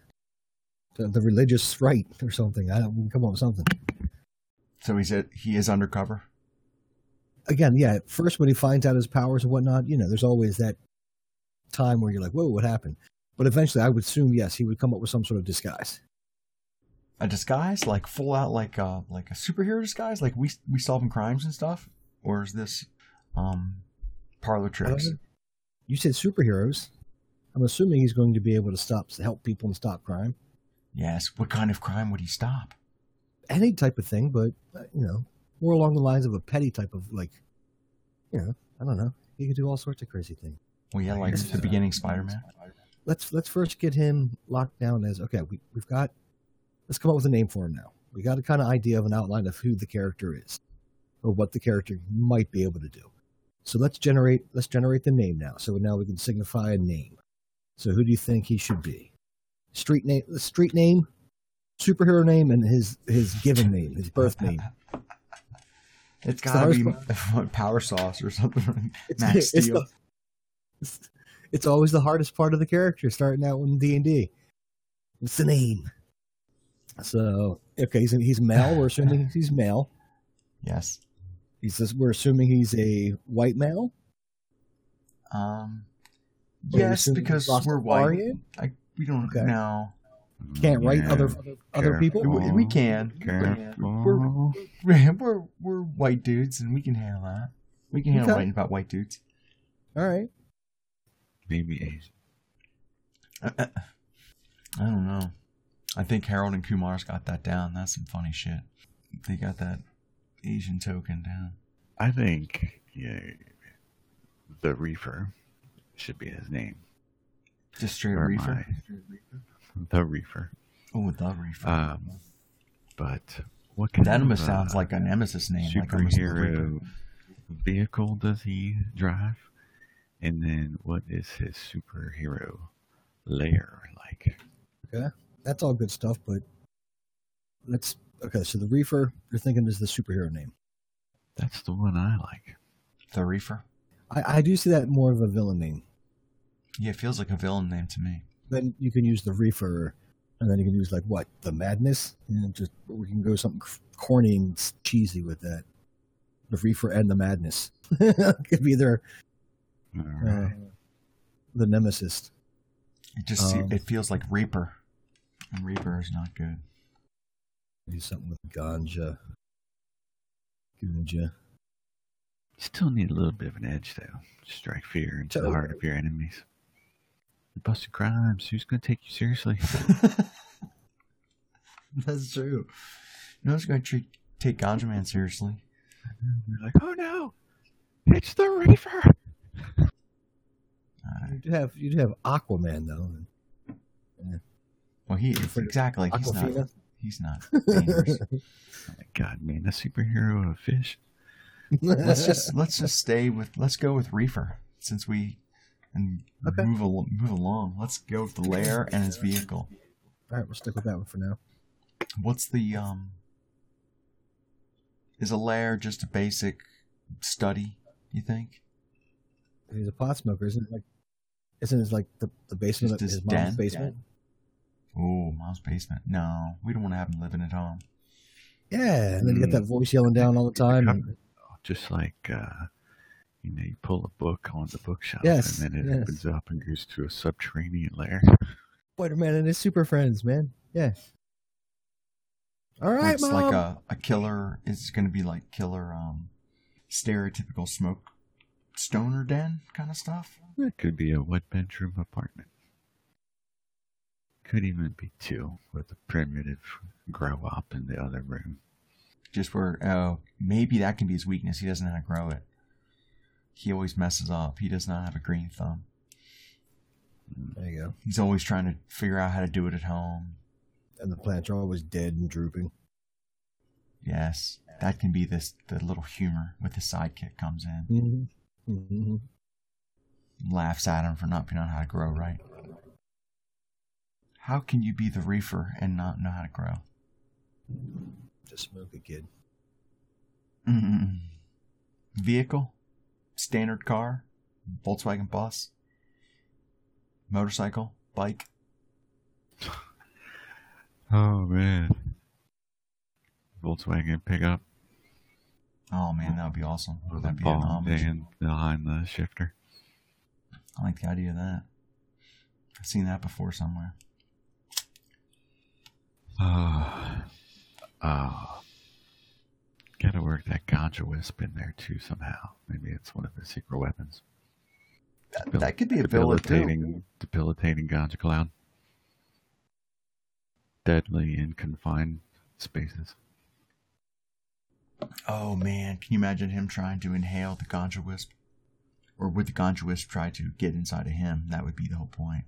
C: The, the religious right or something. I don't we can come up with something.
A: So he said he is undercover.
C: again, yeah, first when he finds out his powers and whatnot, you know, there's always that time where you're like, whoa, what happened? But eventually, I would assume, yes, he would come up with some sort of disguise.
A: A disguise, like full out, like uh, like a superhero disguise, like we we solving crimes and stuff, or is this um parlor tricks?
C: Uh, You said superheroes. I'm assuming he's going to be able to stop, help people and stop crime.
A: Yes. What kind of crime would he stop?
C: Any type of thing, but, uh, you know, more along the lines of a petty type of, like, you know, I don't know. He could do all sorts of crazy things.
A: Well, yeah, like the beginning Spider-Man.
C: let's let's first get him locked down as okay. We we've got let's come up with a name for him now. We got a kind of idea of an outline of who the character is, or what the character might be able to do. So let's generate let's generate the name now. So now we can signify a name. So who do you think he should be? Street name, street name, superhero name, and his his given name, his birth name.
A: It's gotta be Power Sauce or something.
C: It's,
A: Max
C: it's,
A: Steel.
C: the- it's- it's always the hardest part of the character starting out in D and D. What's the name? So okay, he's he's male. We're assuming he's male.
A: Yes.
C: He's just, we're assuming he's a white male.
A: Um.
C: Or we're
A: Yes, because we're white. I, we don't
C: Okay.
A: know.
C: Can't write
D: Yeah,
C: other other, other people.
A: We, we can.
D: Careful.
A: We're, we're, we're we're white dudes, and we can handle that. We can handle
C: Okay.
A: writing about white dudes.
C: All right.
D: Maybe Asian.
A: I don't know. I think Harold and Kumar's got that down. That's some funny shit. They got that Asian token down.
D: I think yeah, the Reefer should be his name.
A: Just straight
D: Or
A: reefer.
D: the reefer.
A: Oh, the reefer.
D: Um, but what kind
A: that almost sounds like a nemesis name. like
D: superhero vehicle does he drive? And then what is his superhero lair like?
C: Okay, that's all good stuff. But let's okay. So the reefer, you're thinking is the superhero name.
D: That's the one I like.
A: The reefer.
C: I, I do see that more of a villain name.
A: Yeah, it feels like a villain name to me.
C: Then you can use the reefer, and then you can use like what the madness, and just we can go something corny and cheesy with that. The reefer and the madness could be their uh, the nemesis.
A: It just
C: um,
A: it feels like Reaper, and Reaper is not good.
C: Do something with ganja. Ganja.
D: Still need a little bit of an edge though. Strike fear into the heart of your enemies. You busted crimes. Who's gonna take you seriously?
A: That's true. No one's going to treat take Ganja Man seriously.
D: You're like, oh no, it's the reefer.
C: You do have you do have Aquaman though. Yeah.
A: Well, he exactly. He's not. He's not dangerous.
D: Oh my God, man, a superhero of a fish.
A: let's just let's just stay with let's go with Reefer since we and move al- move along. Let's go with the lair and his vehicle.
C: All right, we'll stick with that one for now.
A: What's the um? Is a lair just a basic study? You think?
C: He's a pot smoker, isn't it? Like, isn't it like the, the basement
A: Just
C: of his mom's
A: den?
C: basement?
A: Oh, mom's basement. No, we don't want to have him living at home.
C: Yeah, and then you get that voice yelling down all the time. And,
D: Just like uh, you know, you pull a book on the bookshelf,
C: Yes,
D: and then it
C: yes.
D: opens up and goes to a subterranean lair.
C: Spider Man and his super friends, man. Yeah. All right,
A: it's
C: mom.
A: like a, a killer It's going to be like killer um stereotypical smoke stoner den kind of stuff.
D: It could be a one bedroom apartment. Could even be two with a primitive grow up in the other room.
A: Just where oh maybe that can be his weakness. He doesn't know how to grow it. He always messes up. He does not have a green thumb.
C: there you go.
A: He's always trying to figure out how to do it at home.
C: And the plants are always dead and drooping.
A: Yes, that can be this the little humor with the sidekick comes in,
C: Mm-hmm. Mm-hmm.
A: laughs at him for not knowing how to grow right. How can you be the reefer and not know how to grow?
C: Just smoke a kid.
A: Mm-mm. Vehicle, standard car, Volkswagen bus, motorcycle, bike.
D: Oh man. Volkswagen pickup.
A: Oh man, that would be awesome.
D: With
A: That'd be an homage.
D: behind the shifter.
A: I like the idea of that. I've seen that before somewhere.
D: Oh, oh. Gotta work that ganja wisp in there too somehow. Maybe it's one of his secret weapons.
A: That, that could be a
D: debilitating, debilitating ganja cloud. Deadly in confined spaces.
A: Oh man, can you imagine him trying to inhale the ganja wisp? Or would the ganja wisp try to get inside of him? That would be the whole point.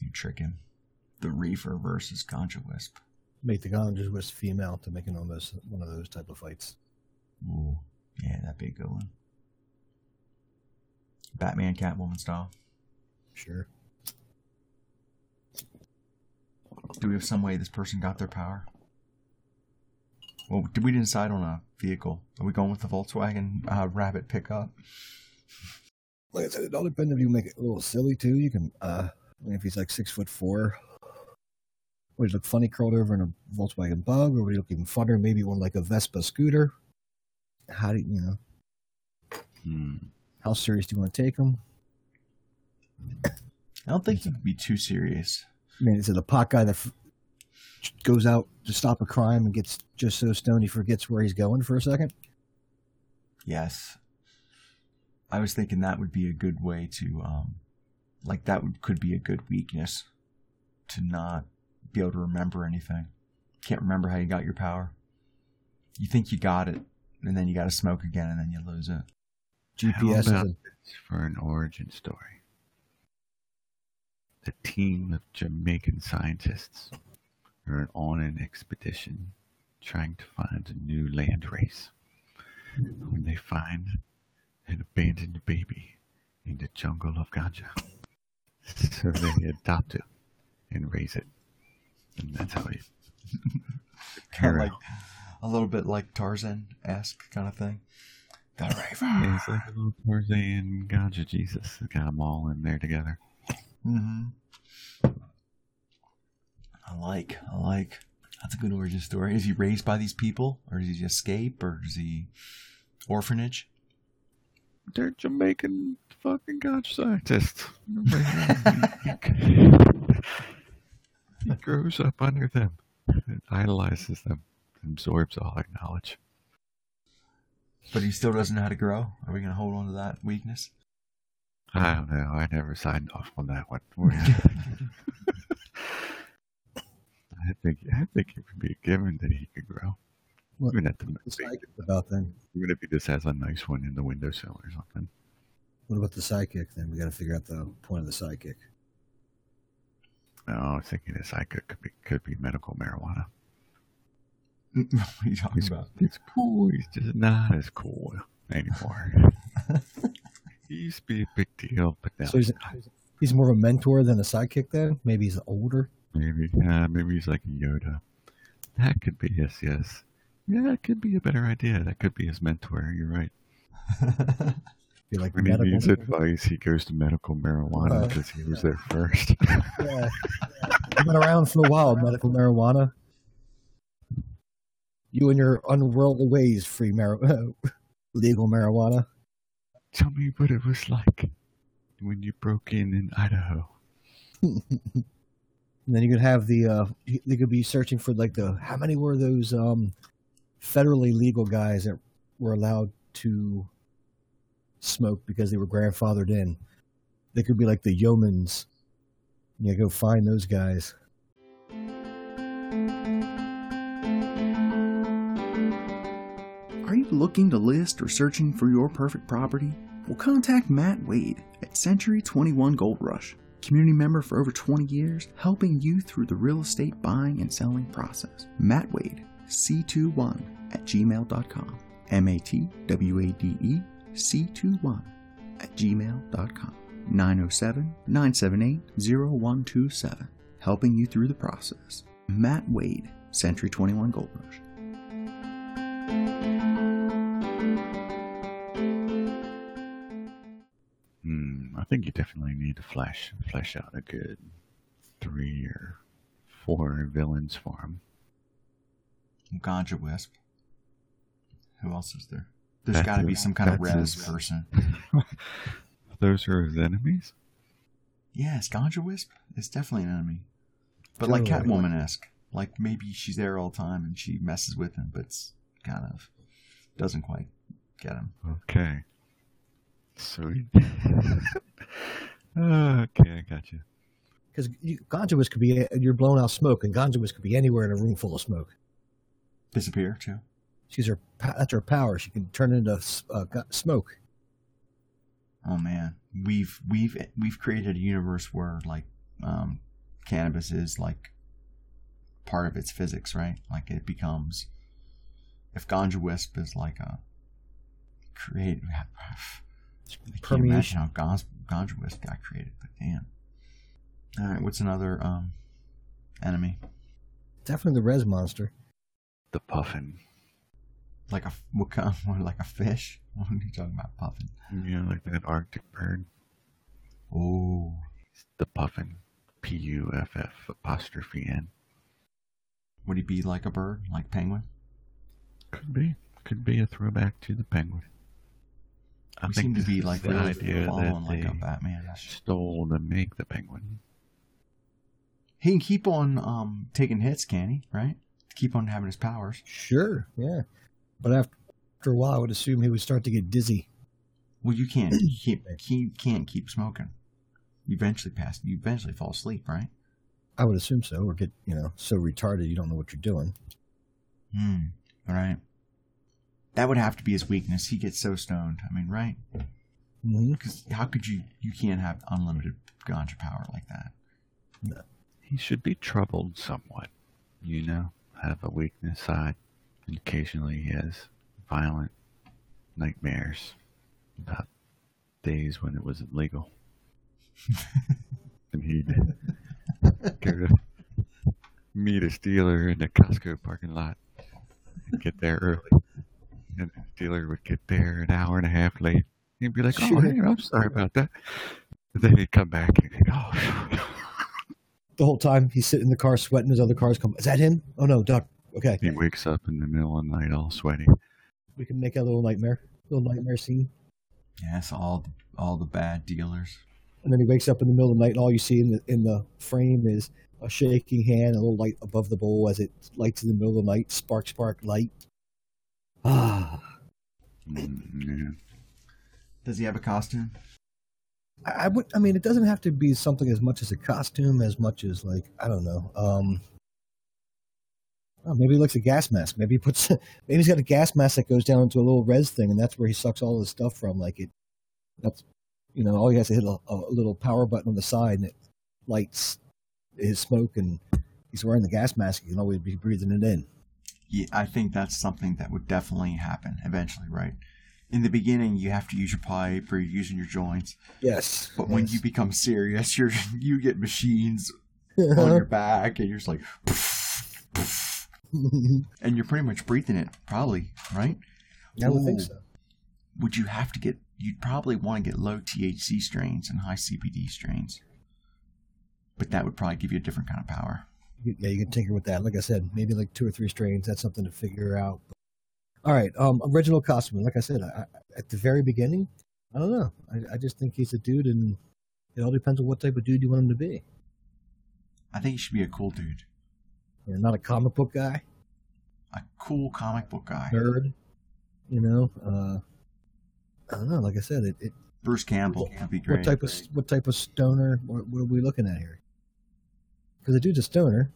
A: You trick him. The reefer versus ganja wisp.
C: Make the ganja wisp female to make it almost one of those type of fights.
A: Ooh, yeah, that'd be a good one. Batman, Catwoman style.
C: Sure.
A: Do we have some way this person got their power? Well, did we decide on a vehicle? Are we going with the Volkswagen uh, Rabbit pickup?
C: Like I said, it all depends if you make it a little silly too. You can, uh, I mean, if he's like six foot four, would he look funny curled over in a Volkswagen Bug, or would he look even funnier, maybe one like a Vespa scooter? How do you, you know?
D: Hmm.
C: How serious do you want to take him?
A: I don't think he would be too serious.
C: I mean, is it a pot guy that f- goes out to stop a crime and gets just so stoned he forgets where he's going for a second?
A: Yes. I was thinking that would be a good way to, um, like that would, could be a good weakness to not be able to remember anything. Can't remember how you got your power. You think you got it, and then you got to smoke again, and then you lose it.
C: GPS is
D: How about
C: a,
D: for an origin story? A team of Jamaican scientists on an expedition trying to find a new landrace. When they find an abandoned baby in the jungle of ganja, so they adopt it and raise it, and that's how you.
A: Kind of like a little bit like Tarzan esque kind of thing. The Raven.
D: Yeah, it's like a little Tarzan ganja Jesus. They Got them all in there together.
A: hmm I like. I like. That's a good origin story. Is he raised by these people, or does he escape, or is he orphanage?
D: They're Jamaican fucking ganja scientists. he grows up under them, and idolizes them, absorbs all their knowledge.
A: But he still doesn't know how to grow. Are we going to hold on to that weakness?
D: I don't know. I never signed off on that one. I think I think it would be a given that he could grow.
C: What-
D: Even at the
C: psychic about then?
D: even if he just has a nice one in the windowsill or something.
C: What about the sidekick then? We got to figure out the point of the sidekick.
D: No, I was thinking a psychic could be could be medical marijuana.
A: what are you talking
D: He's,
A: about?
D: he's cool. He's just not as cool anymore. he used to be a big deal, but now
C: So he's, he's more of a mentor than a sidekick then? Maybe he's older?
D: Maybe yeah, maybe he's like a Yoda. That could be yes, yes. Yeah, that could be a better idea. That could be his mentor. You're right.
C: Be like
D: When he
C: medical.
D: needs advice, he goes to medical marijuana
C: Uh,
D: because he was there first.
C: Yeah. You've been around for a while, medical marijuana. You and your unworldly ways, free mar- legal marijuana.
D: Tell me what it was like when you broke in in Idaho.
C: And then you could have the uh they could be searching for like the how many were those um federally legal guys that were allowed to smoke because they were grandfathered in. They could be like the yeomans. You go find those guys.
K: Are you looking to list or searching for your perfect property? Well, contact Matt Wade at Century 21 Gold Rush, community member for over 20 years, helping you through the real estate buying and selling process. Matt Wade, C21 at gmail.com. M A T W A D E C21 at gmail.com. 907 978 0127, helping you through the process. Matt Wade, Century 21 Gold
D: Hmm, I think you definitely need to flesh flesh out a good three or four villains for him.
A: Ganja Wisp. Who else is there? There's got to be some kind of res
D: his-
A: person.
D: Those are his enemies.
A: Yes, Ganja Wisp is definitely an enemy. But like
C: Totally.
A: Catwoman esque. Like maybe she's there all the time and she messes with him, but it's kind of doesn't quite get him.
D: Okay. Sweet. okay, I got you.
C: Because ganja wisp could be you're blowing out smoke, and ganja wisp could be anywhere in a room full of smoke.
A: Disappear too.
C: She's her that's her power. She can turn into uh, smoke.
A: Oh man, we've we've we've created a universe where like um, cannabis is like part of its physics, right? Like it becomes if Ganja Wisp is like a create. I can't imagine how Ganja, Ganja Wisp got created, but damn. All right, what's another um, enemy?
C: Definitely the res monster.
D: The puffin.
A: Like a what kind? What, like a fish? What are you talking about, puffin?
D: Yeah, like that Arctic bird.
A: Oh,
D: The puffin. P U F F apostrophe N.
A: would he be like a bird, like penguin?
D: Could be. Could be a throwback to the penguin. I
A: we
D: think
A: seem to be like
D: the
A: really
D: idea
A: following
D: that
A: like
D: they
A: a Batman.
D: stole to make the penguin.
A: He can keep on um, taking hits, can he? Right? Keep on having his powers.
C: Sure, yeah. But after a while, I would assume he would start to get dizzy.
A: Well, you can't keep he can't keep smoking. You eventually pass. You eventually fall asleep, right?
C: I would assume so, or get you know so retarded you don't know what you're doing.
A: Hmm. Right. That would have to be his weakness. He gets so stoned. I mean, right?
C: Mm-hmm.
A: Because how could you? You can't have unlimited ganja power like that.
D: He should be troubled somewhat, you know, have a weakness side. And occasionally he has violent nightmares about days when it wasn't legal. and he'd go to meet a dealer in the Costco parking lot and get there early. And the dealer would get there an hour and a half late. He'd be like, oh, hey, I'm sorry about that. And then he'd come back and he'd go, oh,
C: The whole time he's sitting in the car sweating. His other cars come. Is that him? Oh no, Doc. Okay,
D: He wakes up in the middle of the night all sweaty.
C: we can make a little nightmare, little nightmare scene.
A: Yes, all the, all the bad dealers.
C: And then he wakes up in the middle of the night, and all you see in the in the frame is a shaking hand, a little light above the bowl as it lights in the middle of the night. Spark, spark, light.
A: Does he have a costume?
C: I, I would. I mean, it doesn't have to be something as much as a costume, as much as like I don't know. Um, oh, maybe he looks a gas mask. Maybe he puts. Maybe he's got a gas mask that goes down into a little res thing, and that's where he sucks all his stuff from. Like it. That's, you know, all he has to hit a, a little power button on the side, and it lights his smoke, and he's wearing the gas mask. He can always be breathing it in.
A: Yeah, I think that's something that would definitely happen eventually, right? In the beginning, you have to use your pipe or you're using your joints,
C: Yes.
A: but when you become serious, you're you get machines on your back, and you're just like, and you're pretty much breathing it, probably, right?
C: I would think so.
A: Would you have to get? You'd probably want to get low THC strains and high CBD strains, but that would probably give you a different kind of power.
C: Yeah, you can tinker with that. Like I said, maybe like two or three strains. That's something to figure out. All right, um, original costume. Like I said, I, at the very beginning, I don't know. I, I just think he's a dude, and it all depends on what type of dude you want him to be.
A: I think he should be a cool dude,
C: know, not a comic book guy,
A: a cool comic book guy.
C: nerd. You know, uh, I don't know. Like I said, it, it
A: Bruce Campbell would be great.
C: what type of what type of stoner? What, what are we looking at here? Because the dude's a stoner.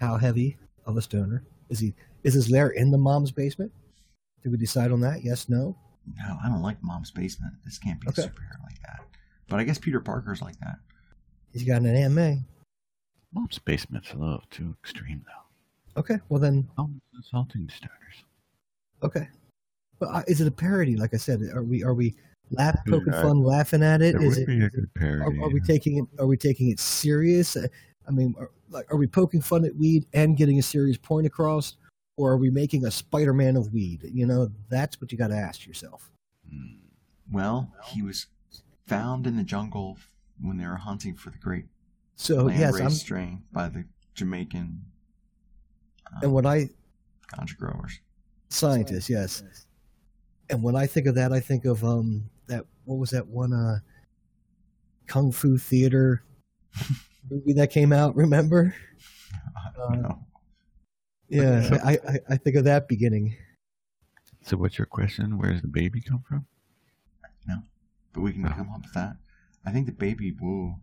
C: How heavy of a stoner is he? Is his lair in the mom's basement? Did we decide on that? Yes, no.
A: No, I don't like Mom's Basement. This can't be
C: Okay.
A: a superhero like that. But I guess Peter Parker's like that.
C: He's got Aunt May.
D: Mom's basement's a little too extreme, though.
C: Okay, well then,
D: Mom's assaulting stoners.
C: okay. But uh, is it a parody? Like I said, are we are we laugh poking
D: Yeah,
C: fun, laughing at it?
D: It
C: Is it?
D: be a good parody.
C: Are, are we taking it? Are we taking it serious? I mean, are, like, are we poking fun at weed and getting a serious point across, or are we making a Spider-Man of weed? You know, that's what you got to ask yourself.
D: Mm,
A: Well, he was found in the jungle when they were hunting for the great
C: So yes,
A: race
C: I'm.
A: strain by the Jamaican uh,
C: And when I
A: ganja growers.
C: scientist, yes. And when I think of that, I think of um that what was that one uh kung fu theater movie that came out? Remember? Uh,
A: no.
C: Yeah, I, I I think of that beginning.
D: So, what's your question? Where does the baby come from?
A: No, but we can
D: Oh.
A: come up with that. I think the baby woo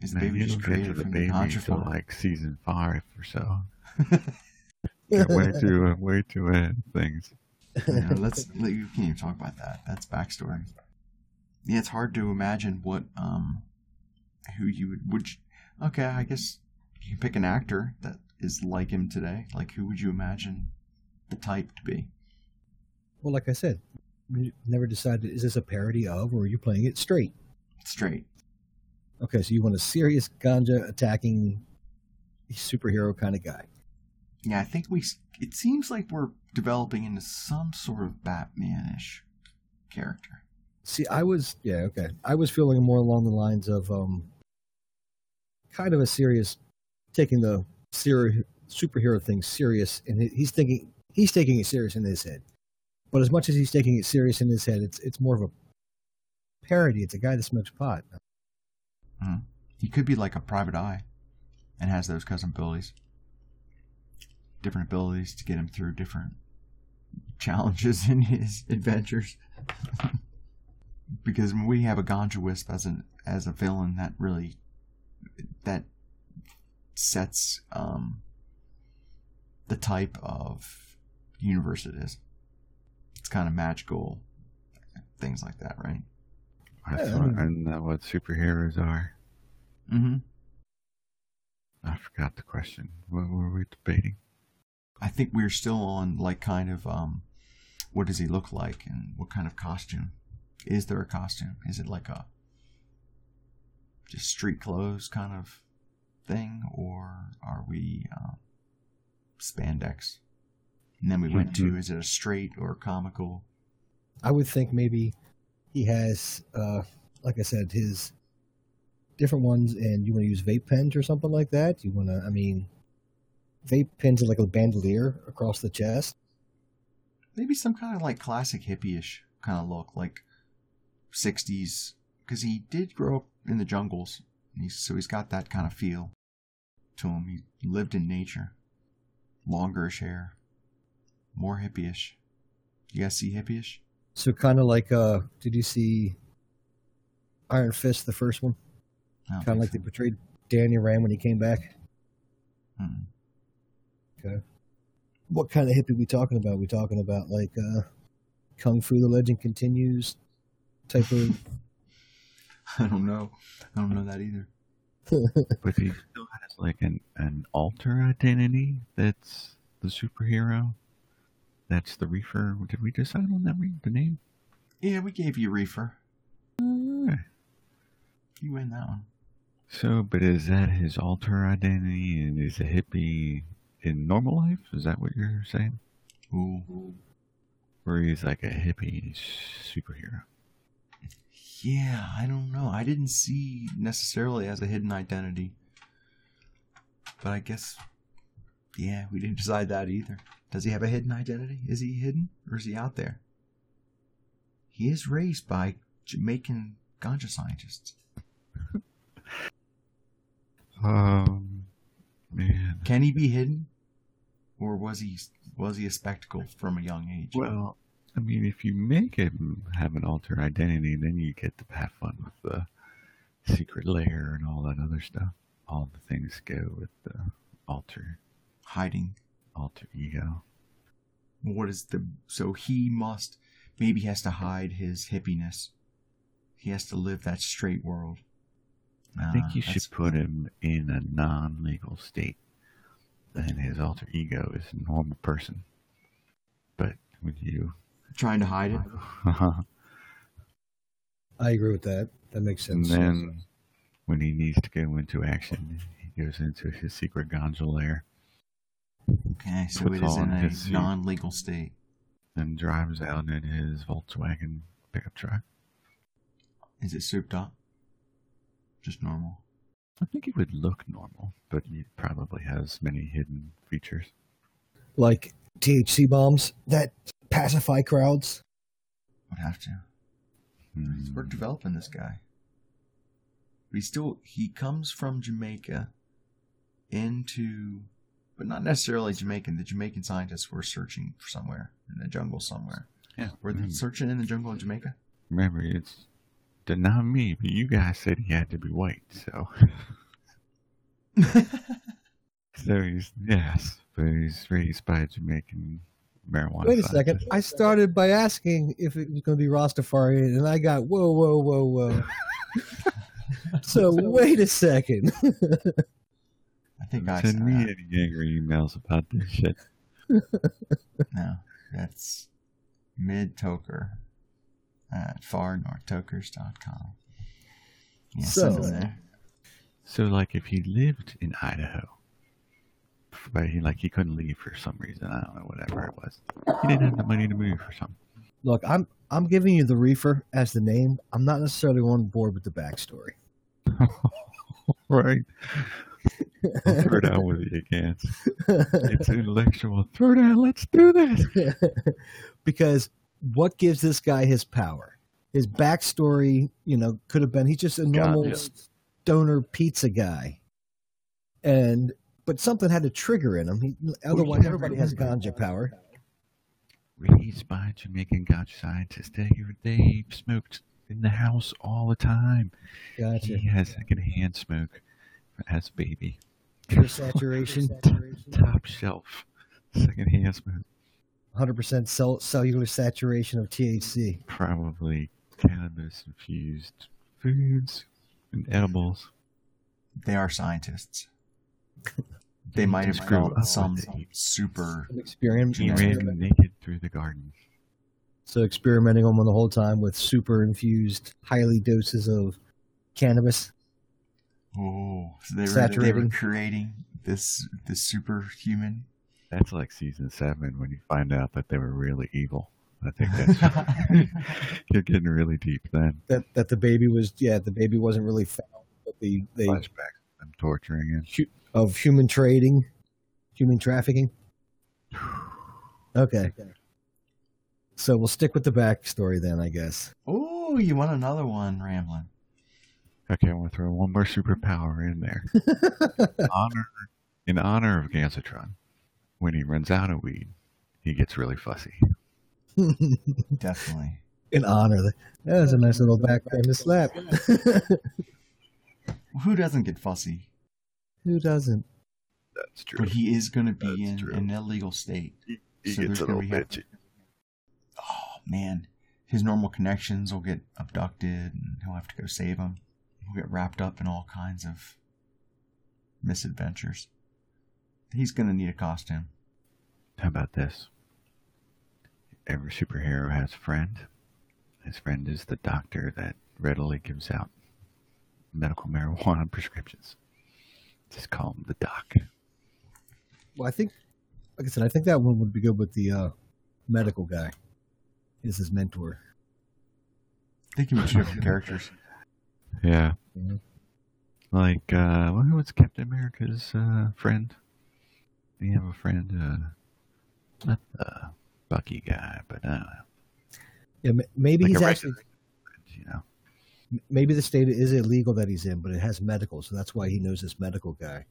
A: is the
D: Man,
A: baby just
D: don't get to
A: created
D: the
A: from the
D: baby
A: ganja
D: until like season five or so. Get way too uh, way too ahead of things.
A: Yeah, let's let- you can't even talk about that. That's backstory. Yeah, it's hard to imagine what um who you would would you, okay, I guess you can pick an actor that is like him today. Like who would you imagine the type to be?
C: Well, like I said, we never decided is this a parody of, or are you playing it straight?
A: Straight.
C: Okay, so you want a serious ganja attacking superhero kind of guy.
A: Yeah, I think we. It seems like we're developing into some sort of Batman-ish character.
C: See, I was yeah okay. I was feeling more along the lines of um, kind of a serious, taking the superhero thing serious, and he's thinking he's taking it serious in his head. But as much as he's taking it serious in his head, it's it's more of a parody. It's a guy that smokes pot.
A: Mhm. He could be like a private eye, and has those cousin abilities. Different abilities to get him through different challenges in his adventures. because we have a ganja wisp as an as a villain, that really that sets um, the type of universe it is. it's kind of magical, things like that, right?
D: I
C: Yeah, I
D: thought,
C: mean-
D: isn't that what superheroes are?
A: Mm-hmm.
D: I forgot the question. What were we debating?
A: I think we're still on like kind of um, what does he look like and what kind of costume? Is there a costume? Is it like a just street clothes kind of thing, or are we uh, spandex? And then we went to is it a straight or comical?
C: I would think maybe he has, uh, like I said, his different ones, and you want to use vape pens or something like that. You want to, I mean, vape pens are like a bandolier across the chest.
A: Maybe some kind of like classic hippie-ish kind of look, like '60s, because he did grow up in the jungles, he's, so he's got that kind of feel to him. He lived in nature, longerish hair, more hippie-ish. You guys see hippie-ish?
C: So kind of like, uh, did you see Iron Fist, the first one? Kind of like
A: think
C: they portrayed Danny Rand when he came back.
A: Mm-mm.
C: Okay. What kind of hippie we talking about? We talking about like uh, Kung Fu: The Legend Continues type of.
A: I don't know. I don't know that either.
D: But he still has like an, an alter identity that's the superhero. That's the reefer. Did we decide on that the name?
A: Yeah, we gave you reefer.
D: Okay.
A: You win that one.
D: So, but is that his alter identity and is a hippie in normal life? Is that what you're saying?
A: Ooh.
D: Or he's like a hippie superhero?
A: Yeah, I don't know. I didn't see necessarily as a hidden identity. But I guess, yeah, we didn't decide that either. Does he have a hidden identity? Is he hidden or is he out there? He is raised by Jamaican ganja scientists.
D: Um, man.
A: Can he be hidden, or was he was he a spectacle from a young age?
D: Well, I mean, if you make him have an alter identity, then you get to have fun with the secret layer and all that other stuff. All the things go with the alter
A: hiding.
D: alter ego.
A: What is the so he must maybe has to hide his hippiness. He has to live that straight world.
D: I think you uh,
A: that's-
D: should put him in a non-legal state. Then his alter ego is a normal person. But with you,
A: trying to hide it.
C: I agree with that. That makes sense.
D: and then when he needs to go into action, he goes into his secret ganja lair
A: Okay, so
D: Puts
A: it is in a
D: his
A: non-legal state.
D: and drives out in his Volkswagen pickup truck.
A: Is it souped up? Just normal.
D: I think it would look normal, but it probably has many hidden features.
C: like THC bombs that pacify crowds.
A: Would have to.
D: Hmm.
A: We're developing this guy. But he still he comes from Jamaica into but not necessarily Jamaican. The Jamaican scientists were searching for somewhere in the jungle somewhere.
D: Yeah,
A: Were they
D: remember,
A: searching in the jungle in Jamaica?
D: remember, it's the- not me, but you guys said he had to be white, so. so he's yes, but he's raised by a Jamaican marijuana.
C: Wait a second. I started by asking if it was going to be Rastafarian, and I got whoa, whoa, whoa, whoa. so wait a second.
A: I think I
D: Send
A: said
D: me
A: that.
D: any angry emails about this shit.
A: No, that's mid toker at farnorthtokers.com. Yeah,
C: So-
A: send them.
D: So, like, if he lived in Idaho, but he like he couldn't leave for some reason, I don't know, whatever it was. He didn't have the money to move or something.
C: Look, I'm I'm giving you the reefer as the name. I'm not necessarily on board with the backstory.
D: right. I'll throw down with you again. It's intellectual. Throw down. Let's do this.
C: because what gives this guy his power? His backstory, you know, could have been he's just a normal
D: Gotcha.
C: stoner pizza guy, and but something had to trigger in him. He, otherwise, everybody has ganja power.
D: Raised by Jamaican gotcha scientists, they they smoked in the house all the time.
C: Gotcha.
D: He has secondhand smoke as a baby.
C: Pure saturation.
D: Top shelf secondhand smoke.
C: 100% cell- cellular saturation of THC.
D: Probably cannabis infused foods and edibles.
A: They are scientists. They might have
D: Just grew
A: felt
D: up
A: some
D: with it.
A: super.
C: Experiment,
D: He ran
C: experiment-
D: naked through the garden.
C: So experimenting on them the whole time with super infused, highly doses of cannabis.
A: Oh, so they were, they were creating this this superhuman.
D: That's like season seven when you find out that they were really evil. I think that's you're getting really deep then.
C: That that the baby was yeah the baby wasn't really found, but the they
D: Flashbacks. I'm torturing him.
C: Hu- of human trading, human trafficking. Okay. So we'll stick with the backstory then, I guess.
A: Oh, you want another one, Ramblin'?
D: Okay, I want to throw one more superpower in there. honor in honor of Gansatron. When he runs out of weed, he gets really fussy.
A: Definitely.
C: In honor, that was a nice little background to slap.
A: Who doesn't get fussy?
C: Who doesn't?
D: That's true.
A: But he is going to be
D: That's
A: in
D: true.
A: an illegal state.
D: He, he
A: So
D: gets a little
A: be-
D: bitchy.
A: Oh man, his normal connections will get abducted, and he'll have to go save them. He'll get wrapped up in all kinds of misadventures. He's going to need a costume.
D: How about this? Every superhero has a friend. His friend is the doctor that readily gives out medical marijuana prescriptions. Just call him the doc.
C: Well, I think, like I said, I think that one would be good with the uh, medical guy. Is his mentor.
A: They can be two different characters.
D: Yeah.
C: Mhm.
D: Like, uh, well, what's Captain America's uh, friend? We have a friend, uh, not the Bucky guy, but uh,
C: Yeah, maybe
D: like
C: he's
D: a
C: actually
D: regular friend, you know.
C: m- maybe the state is illegal that he's in, but it has medical, so that's why he knows this medical guy.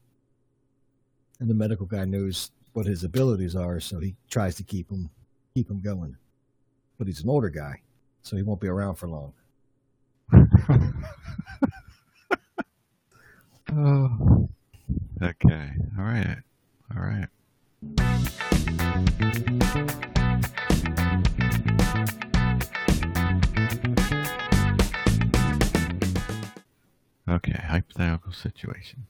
C: And the medical guy knows what his abilities are, so he tries to keep him keep him going. But he's an older guy, so he won't be around for long.
D: oh. Okay. All right. All right. Okay, hypothetical situation.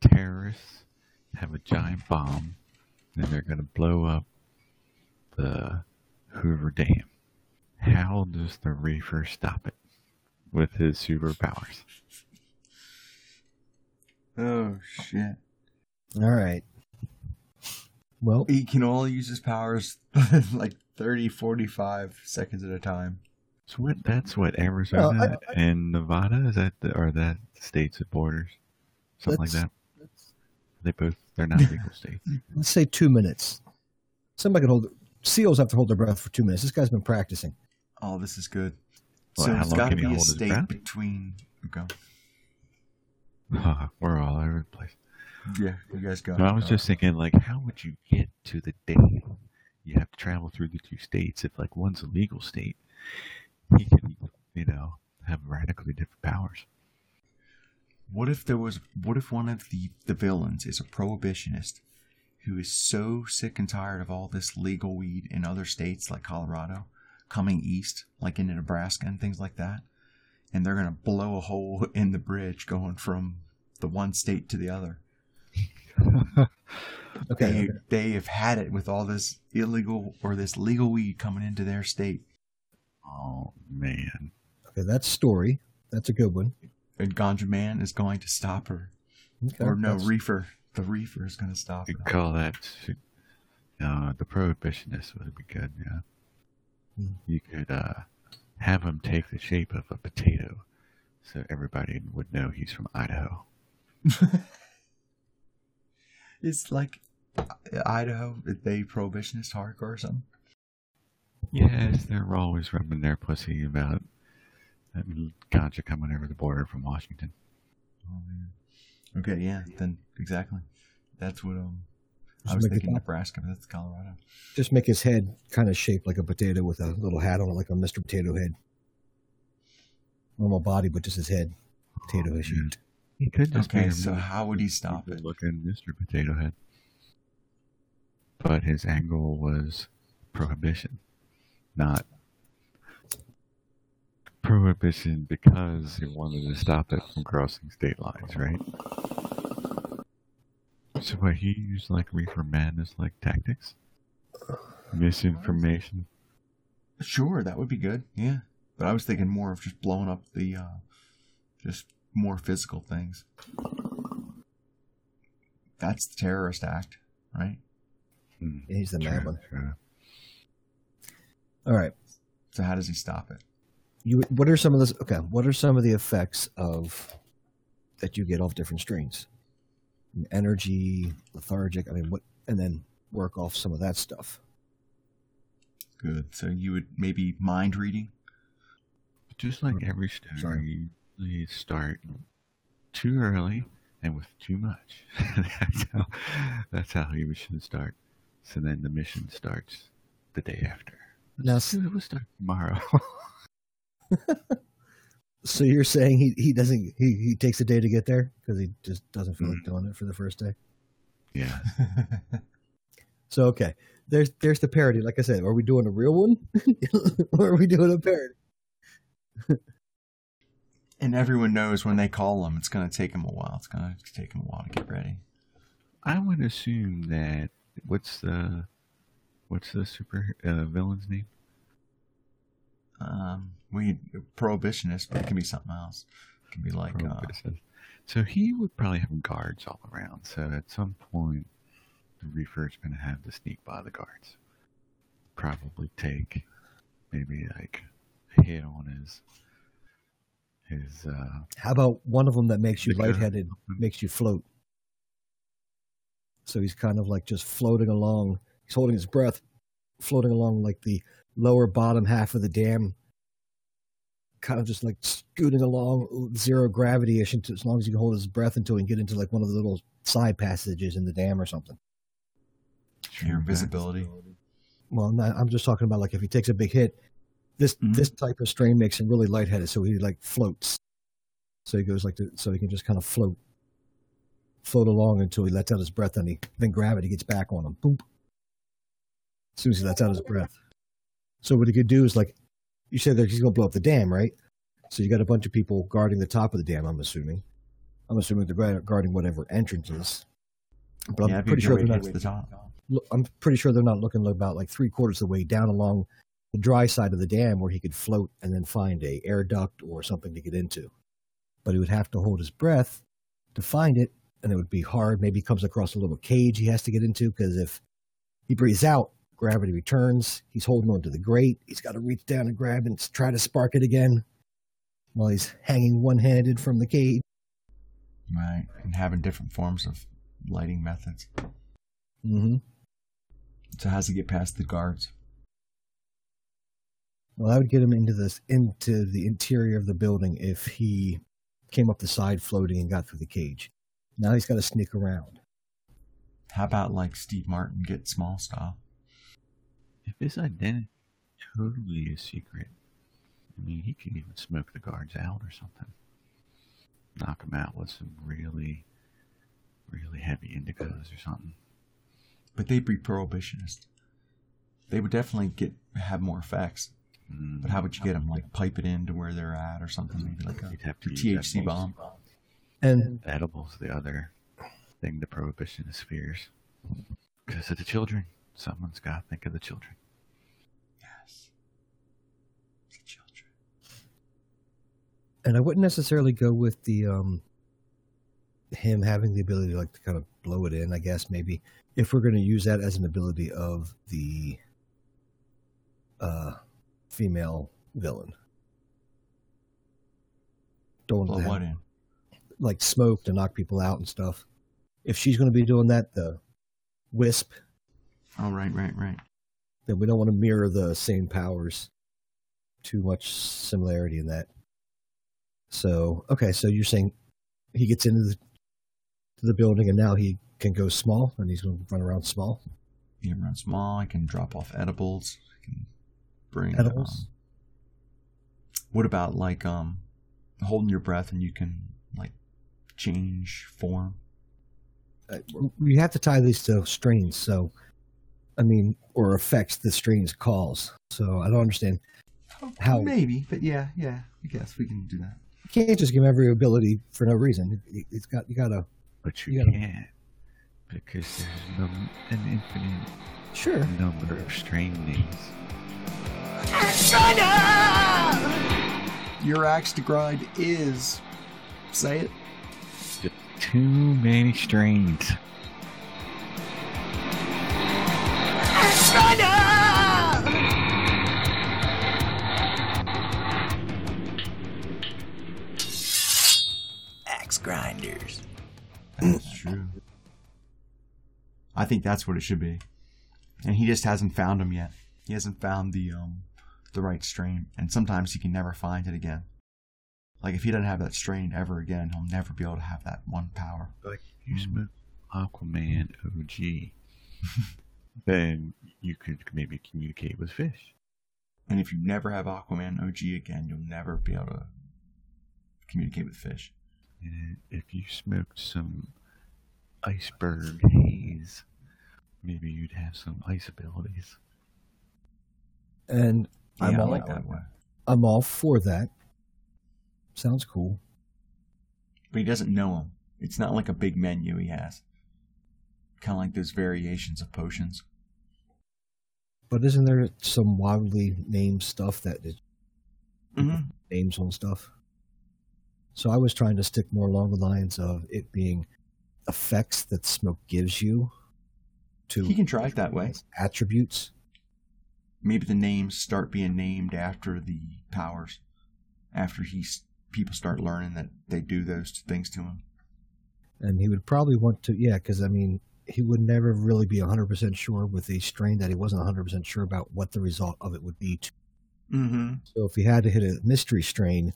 D: Terrorists have a giant bomb and they're going to blow up the Hoover Dam. How does the reefer stop it with his superpowers?
A: Oh shit!
C: All right. Well,
A: He can only use his powers like 30, 45 seconds at a time.
D: So what? That's what Arizona
C: Well, I-
D: and Nevada is that, the, or that states at borders, something like that. They both they're not legal states.
C: let's say two minutes. Somebody can hold. Seals have to hold their breath for two minutes. This guy's been practicing.
A: Oh, this is good.
D: Well,
A: so
D: how
A: it's
D: long
A: got to be a state between. Go.
D: Huh, We're all over the place.
A: Yeah, you guys go.
D: No, I was just thinking, like, how would you get to the date? You have to travel through the two states. If like one's a legal state, he can, you know, have radically different powers.
A: What if there was? What if one of the the villains is a prohibitionist who is so sick and tired of all this legal weed in other states like Colorado coming east, like into Nebraska and things like that, and they're gonna blow a hole in the bridge going from the one state to the other.
C: Okay.
A: They they have had it with all this illegal or this legal weed coming into their state,
D: Oh man,
C: Okay, that's story. That's a good one.
A: and Ganja Man is going to stop her.
C: Okay,
A: or no,
C: that's-
A: Reefer. The Reefer is going to stop
D: you
A: her.
D: could call that. Uh, the prohibitionist would be good. Yeah,
C: Hmm.
D: you could uh, have him take the shape of a potato, so everybody would know he's from Idaho.
A: It's like Idaho. Are they prohibitionist hardcore or something?
D: Yes, they're always rubbing their pussy about that ganja coming over the border from Washington.
A: Oh man. Okay, yeah. Then exactly. That's what um. I was thinking. Nebraska, but that's Colorado.
C: Just make his head kind of shaped like a potato with a little hat on it, like a Mr. Potato Head. Normal body, but just his head. Potato head shaped.
D: He could just
A: Okay,
D: be
A: so
D: really
A: how would he stop
D: stupid
A: it?
D: looking Mr. Potato Head. but his angle was prohibition, not prohibition because he wanted to stop it from crossing state lines, right? So what he used like reefer madness like tactics? Misinformation.
A: Sure, that would be good. Yeah, but I was thinking more of just blowing up the, uh, just more physical things. That's the terrorist act, right?
C: He's the mad one.
D: true.
C: All right.
A: So how does he stop it?
C: You. What are some of the okay? What are some of the effects of that you get off different strains? Energy, lethargic. I mean, what? And then work off some of that stuff.
A: Good. So you would maybe mind reading.
D: Just like mm-hmm. every stoner, you, you start too early and with too much. that's how that's how you should start. So then the mission starts the day after.
C: Now,
D: Let's do we'll start tomorrow.
C: So you're saying he, he doesn't he, he takes a day to get there because he just doesn't feel like mm. doing it for the first day.
D: yeah.
C: So okay, there's there's the parody. Like I said, are we doing a real one or are we doing a parody?
A: And everyone knows when they call him, it's going to take him a while. It's going to take him a while to get ready.
D: I would assume that what's the what's the super uh, villain's name?
A: Um, we prohibitionist, but it can be something else. It can be like uh,
D: So he would probably have guards all around. So at some point, the reefer's going to have to sneak by the guards. Probably take maybe like a hit on his his uh
C: How about one of them that makes you
D: Yeah.
C: lightheaded, makes you float? So he's kind of like just floating along. He's holding his breath, floating along like the lower bottom half of the dam, kind of just like scooting along zero gravity ish as long as he can hold his breath until he can get into like one of the little side passages in the dam or something.
A: your
D: Okay.
A: invisibility.
C: Well, not, I'm just talking about like if he takes a big hit, this
A: Mhm.
C: this type of strain makes him really lightheaded, so he like floats. So he goes like the, so he can just kind of float, float along until he lets out his breath, and he then gravity gets back on him. Boom. As soon as he lets out his breath. So what he could do is like, you said that he's gonna blow up the dam, right? So you got a bunch of people guarding the top of the dam. I'm assuming. I'm assuming they're guarding whatever entrance is. But I'm
A: yeah,
C: pretty sure they're not
A: to the top.
C: I'm pretty sure they're not looking about like three quarters of the way down along the dry side of the dam where he could float and then find a air duct or something to get into. But he would have to hold his breath to find it, and it would be hard. Maybe he comes across a little cage he has to get into because if he breathes out, gravity returns. He's holding onto the grate. He's got to reach down and grab and try to spark it again while he's hanging one-handed from the cage.
A: Right. And having different forms of lighting methods.
C: Mm-hmm.
A: So how's he get past the guards?
C: Well, I would get him into this into the interior of the building if he came up the side floating and got through the cage. Now he's got to sneak around.
A: How about like Steve Martin get small style?
D: If his identity totally is secret, I mean, he could even smoke the guards out or something. Knock them out with some really, really heavy indigos or something.
A: But they'd be prohibitionist. They would definitely get have more effects.
D: Mm,
A: But how would you get them? Like pipe it into where they're at or something? Maybe like a
D: You'd have to use
A: THC
D: edibles.
A: bomb.
C: And
D: Edibles, the other thing the prohibitionist fears. Because of the children. Someone's got to think of the children.
A: Yes. The children.
C: And I wouldn't necessarily go with the um him having the ability to like to kind of blow it in. I guess maybe if we're going to use that as an ability of the uh female villain. Don't
A: Blow what in?
C: like smoke to knock people out and stuff. If she's going to be doing that, the wisp,
A: Oh right, right, right.
C: then we don't want to mirror the same powers. Too much similarity in that. So okay, so you're saying he gets into the the building and now he can go small and he's going to run around small.
A: You can run small. I can drop off edibles. I can bring
C: Edibles?
A: um, what about like um holding your breath and you can like change form?
C: Uh, we have to tie these to strains. So I mean, or affects the strain's calls. So I don't understand how
A: Maybe, but yeah, yeah. I guess we can do that.
C: You can't just give him every ability for no reason. It, it's got you gotta
D: But you,
C: You gotta-
D: can't because there's no, an infinite
C: sure.
D: number of strain names.
A: Your axe to grind is. Say it.
D: Just too many strains.
L: Grinders.
A: That's true. I think that's what it should be. And he just hasn't found them yet. He hasn't found the um the right strain, and sometimes he can never find it again. Like if he doesn't have that strain ever again, he'll never be able to have that one power.
D: Like you smoke Aquaman OG, then you could maybe communicate with fish.
A: And if you never have Aquaman OG again, you'll never be able to communicate with fish.
D: And if you smoked some iceberg haze, maybe you'd have some ice abilities.
C: And I'm
A: Yeah, I
C: all
A: like that one.
C: I'm all for that. Sounds cool.
A: But he doesn't know them. It's not like a big menu he has. Kind of like those variations of potions.
C: But isn't there some wildly named stuff that is
A: Mm-hmm.
C: names on stuff? So I was trying to stick more along the lines of it being effects that smoke gives you to
A: He can try it that way.
C: attributes.
A: Maybe the names start being named after the powers. After he's people start learning that they do those things to him.
C: And he would probably want to, yeah, because I mean, he would never really be 100% sure with a strain that he wasn't 100% sure about what the result of it would be. To.
A: Mm-hmm.
C: So if he had to hit a mystery strain,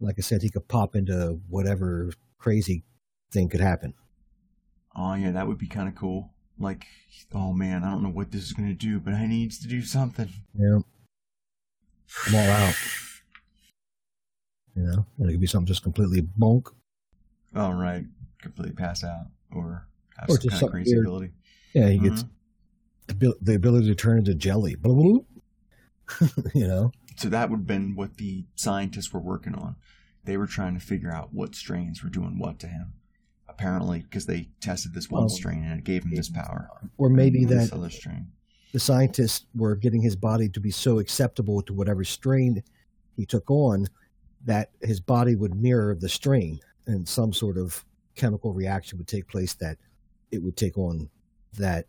C: like I said, he could pop into whatever crazy thing could happen.
A: Oh yeah, that would be kind of cool. Like, oh man, I don't know what this is gonna do, but I needs to do something.
C: Yeah. I'm all out. You know, and it could be something just completely bonk.
A: All Oh, right, completely pass out or have
C: Or
A: some
C: just
A: kind of crazy
C: weird.
A: ability.
C: Yeah, he gets mm-hmm. the abil- the ability to turn into jelly. You know?
A: So that would have been what the scientists were working on. They were trying to figure out what strains were doing what to him. Apparently, because they tested this one
C: Oh.
A: strain and it gave him this power.
C: Or maybe that
A: other strain.
C: the scientists were getting his body to be so acceptable to whatever strain he took on that his body would mirror the strain and some sort of chemical reaction would take place that it would take on that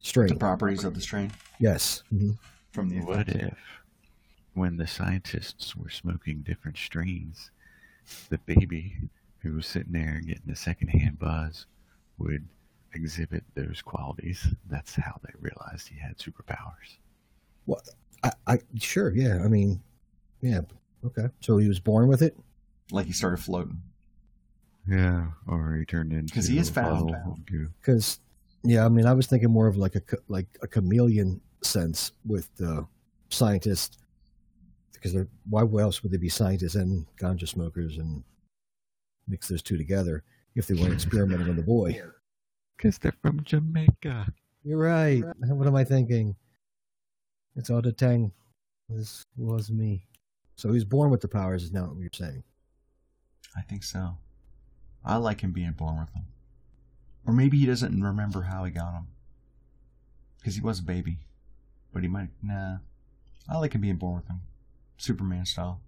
C: strain.
A: The properties of the strain
C: Yes. hmm
A: from the
D: What if, when the scientists were smoking different strains, the baby who was sitting there getting a secondhand buzz would exhibit those qualities? That's how they realized he had superpowers.
C: Well, I, I sure, yeah. I mean, yeah. Okay. So he was born with it.
A: Like he started floating.
D: Yeah, or he turned into
A: because he is
D: a
A: found.
D: bottle of goo.
C: Because, yeah, I mean, I was thinking more of like a like a chameleon sense with the scientists, because they're why else would they be scientists and ganja smokers and mix those two together if they weren't experimenting on the boy?
D: Because they're from Jamaica.
C: You're right. What am I thinking? It's all the tang. This was me. So he's born with the powers. Is now what you're saying?
A: I think so. I like him being born with them. Or maybe he doesn't remember how he got them. Because he was a baby. But he might. Nah. I like him being born with them. Superman style.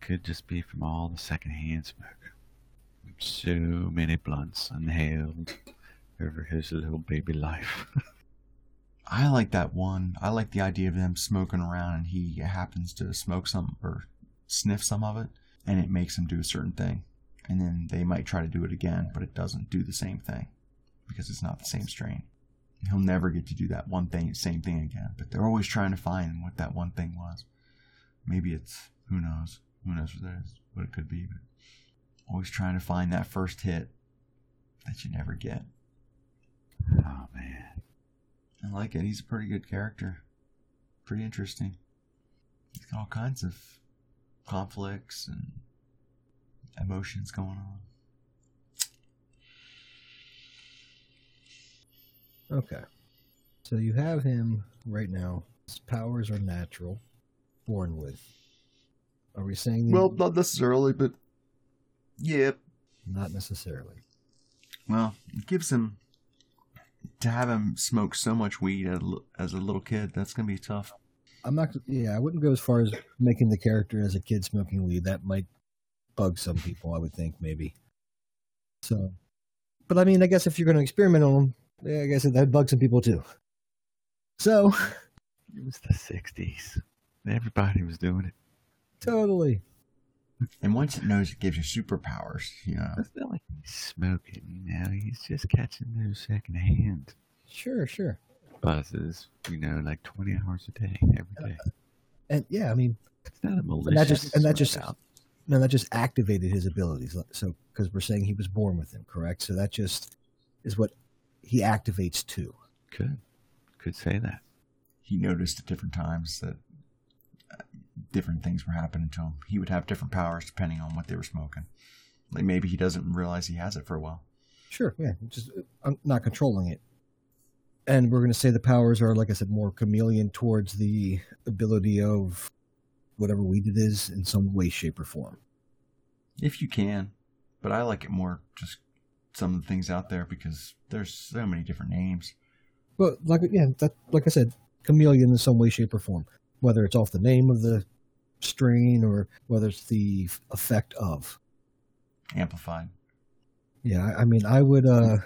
D: Could just be from all the secondhand smoke. So many blunts inhaled over his little baby life.
A: I like that one. I like the idea of them smoking around and he happens to smoke some or sniff some of it and it makes him do a certain thing. And then they might try to do it again, but it doesn't do the same thing because it's not the same strain. He'll never get to do that one thing, same thing again. But they're always trying to find what that one thing was. Maybe it's who knows, who knows what it is, what it could be. But always trying to find that first hit that you never get.
D: oh man.
A: I like it. He's a pretty good character. Pretty interesting. He's got all kinds of conflicts and emotions going on.
C: Okay. So you have him right now. His powers are natural, born with. Are we saying?
A: Well, not necessarily, but yeah.
C: not necessarily.
A: Well, it gives him to have him smoke so much weed as a li- as a little kid. That's gonna be tough.
C: I'm not. Yeah, I wouldn't go as far as making the character as a kid smoking weed. That might bug some people. I would think maybe. So, but I mean, I guess if you're going to experiment on them, yeah, I guess that bugs some people too. So,
D: It was the '60s. Everybody was doing it.
C: totally.
A: And once it knows it gives you superpowers, you know.
D: It's not like he's smoking, you know. He's just catching those secondhand
C: Sure, sure.
D: buzzes, you know, like 20 hours a day, every day.
C: And yeah, I mean,
D: It's not a
C: and
D: malicious.
C: that just and that just
D: smoke out.
C: no, that just activated his abilities. So because we're saying he was born with them, correct? So that just is what he activates too.
D: Could. Could say that.
A: he noticed at different times that uh, different things were happening to him. He would have different powers depending on what they were smoking. Like maybe he doesn't realize he has it for a while.
C: Sure, yeah, just uh, I'm not controlling it. And we're going to say the powers are, like I said, more chameleon towards the ability of whatever weed it is in some way, shape, or form.
A: If you can. But I like it more just some of the things out there because there's so many different names.
C: But like yeah, that like I said, chameleon in some way, shape, or form. Whether it's off the name of the strain or whether it's the effect of.
A: Amplified.
C: Yeah, I- mean, I would, uh,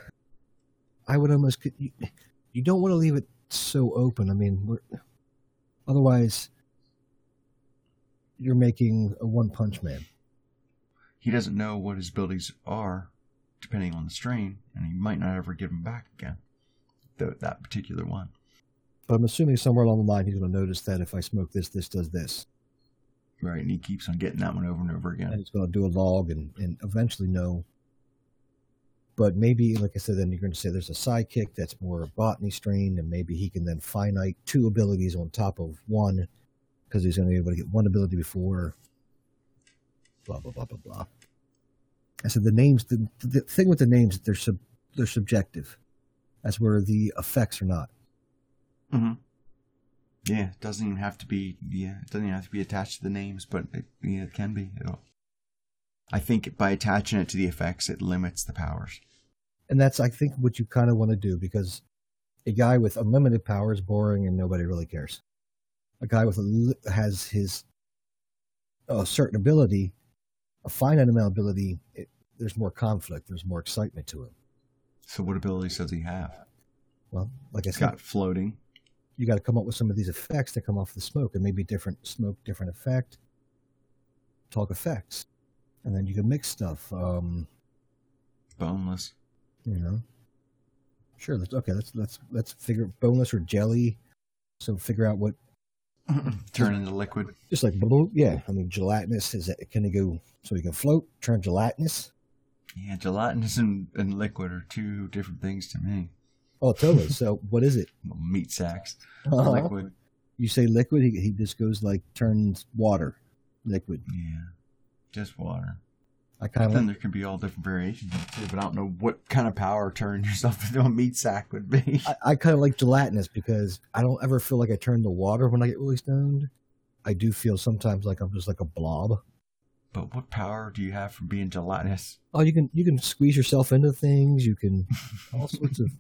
C: I would almost. You, you don't want to leave it so open. I mean, we're, otherwise, you're making a one punch man.
A: He doesn't know what his abilities are depending on the strain, and he might not ever give them back again. Th- that particular one.
C: But I'm assuming somewhere along the line he's going to notice that if I smoke this, this does this.
A: Right, and he keeps on getting that one over and over
C: And
A: again.
C: he's going to do a log and, and eventually know. But maybe, like I said, then you're going to say there's a sidekick that's more botany strain, and maybe he can then finite two abilities on top of one because he's going to be able to get one ability before. Blah blah blah blah blah. I said the names. The, the thing with the names, they're sub, they're subjective. That's where the effects are not.
A: Mm-hmm. Yeah, it doesn't even have to be. Yeah, it doesn't even have to be attached to the names, but it, yeah, it can be. It'll, I think by attaching it to the effects, it limits the powers.
C: And that's, I think, what you kind of want to do because a guy with unlimited power is boring and nobody really cares. A guy with a, li- has his a certain ability, a finite amount of ability, it, there's more conflict, there's more excitement to him.
A: So, what abilities does he have?
C: Well, like I
A: He's
C: said,
A: got floating.
C: You got to come up with some of these effects that come off the smoke, and maybe different smoke, different effect. Talk effects, and then you can mix stuff. Um,
A: boneless.
C: You know, sure. Let's okay. Let's let's let's figure boneless or jelly. So figure out what
A: Turn into liquid.
C: just like yeah. I mean, gelatinous is that can it go so you can float? Turn gelatinous.
A: Yeah, gelatinous and, and liquid are two different things to me.
C: Oh, totally. so what is it?
A: Meat sacks.
C: Uh-huh.
A: Liquid.
C: You say liquid, he, he just goes like turns water, liquid.
A: Yeah, just water.
C: I kind of
A: Then
C: like,
A: there can be all different variations of it too, but I don't know what kind of power turning yourself into a meat sack would be.
C: I, I kind of like gelatinous because I don't ever feel like I turn to water when I get really stoned. I do feel sometimes like I'm just like a blob.
A: But what power do you have from being gelatinous?
C: Oh, you can you can squeeze yourself into things. You can all sorts of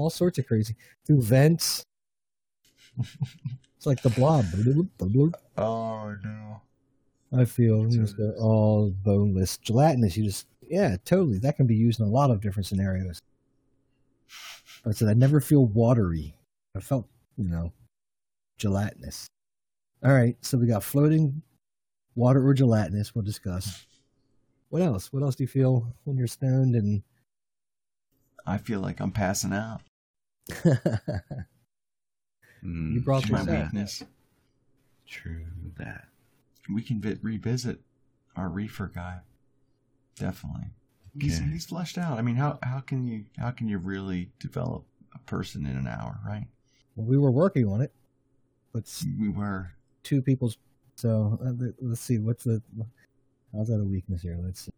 C: all sorts of crazy through vents. It's like the blob.
A: Oh no.
C: I feel just all boneless, gelatinous. You just yeah, totally. That can be used in a lot of different scenarios. But I said I never feel watery. I felt you know gelatinous. All right, so we got floating, water or gelatinous. We'll discuss. What else? What else do you feel when you're stoned and
A: I feel like I'm passing out.
D: Mm,
C: You brought this up.
A: weakness.
D: True that.
A: We can vi- revisit our reefer guy. Definitely. He's,
D: Okay.
A: he's fleshed out. I mean, how how can you how can you really develop a person in an hour, right?
C: Well, we were working on it, but
A: We were.
C: two people's. So uh, let- let's see. What's the? How's that a weakness here? Let's see.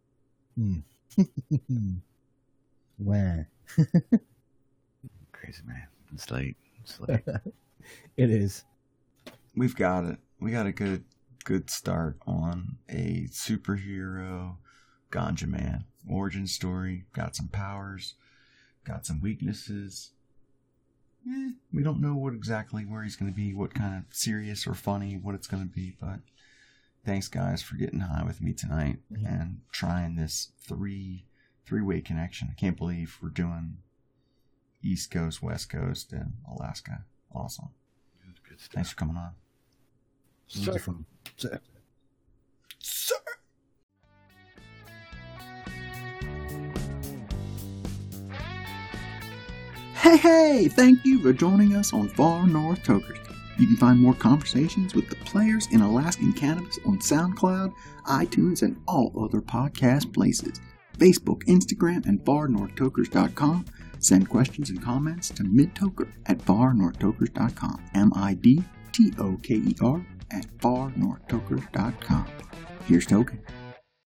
C: Hmm. Wah.
D: Crazy man. It's late. It's like,
C: It is.
M: We've got it. We got a good good start on a superhero ganja man origin story. Got some powers, got some weaknesses. Eh, we don't know what exactly where he's going to be, what kind of serious or funny, what it's going to be. But thanks, guys, for getting high with me tonight and trying this three three way connection. I can't believe we're doing East Coast, West Coast, and Alaska. Awesome.
D: good stuff.
M: Thanks for coming on.
C: Sir. From, sir.
M: Sir.
A: Hey, hey! Thank you for joining us on Far North Tokers. You can find more conversations with the players in Alaskan Cannabis on SoundCloud, iTunes, and all other podcast places. Facebook, Instagram, and farnorthtokers.com. Send questions and comments to midtoker at farnorthtokers.com. M-I-D-T-O-K-E-R at farnorthtokers.com. Here's Token.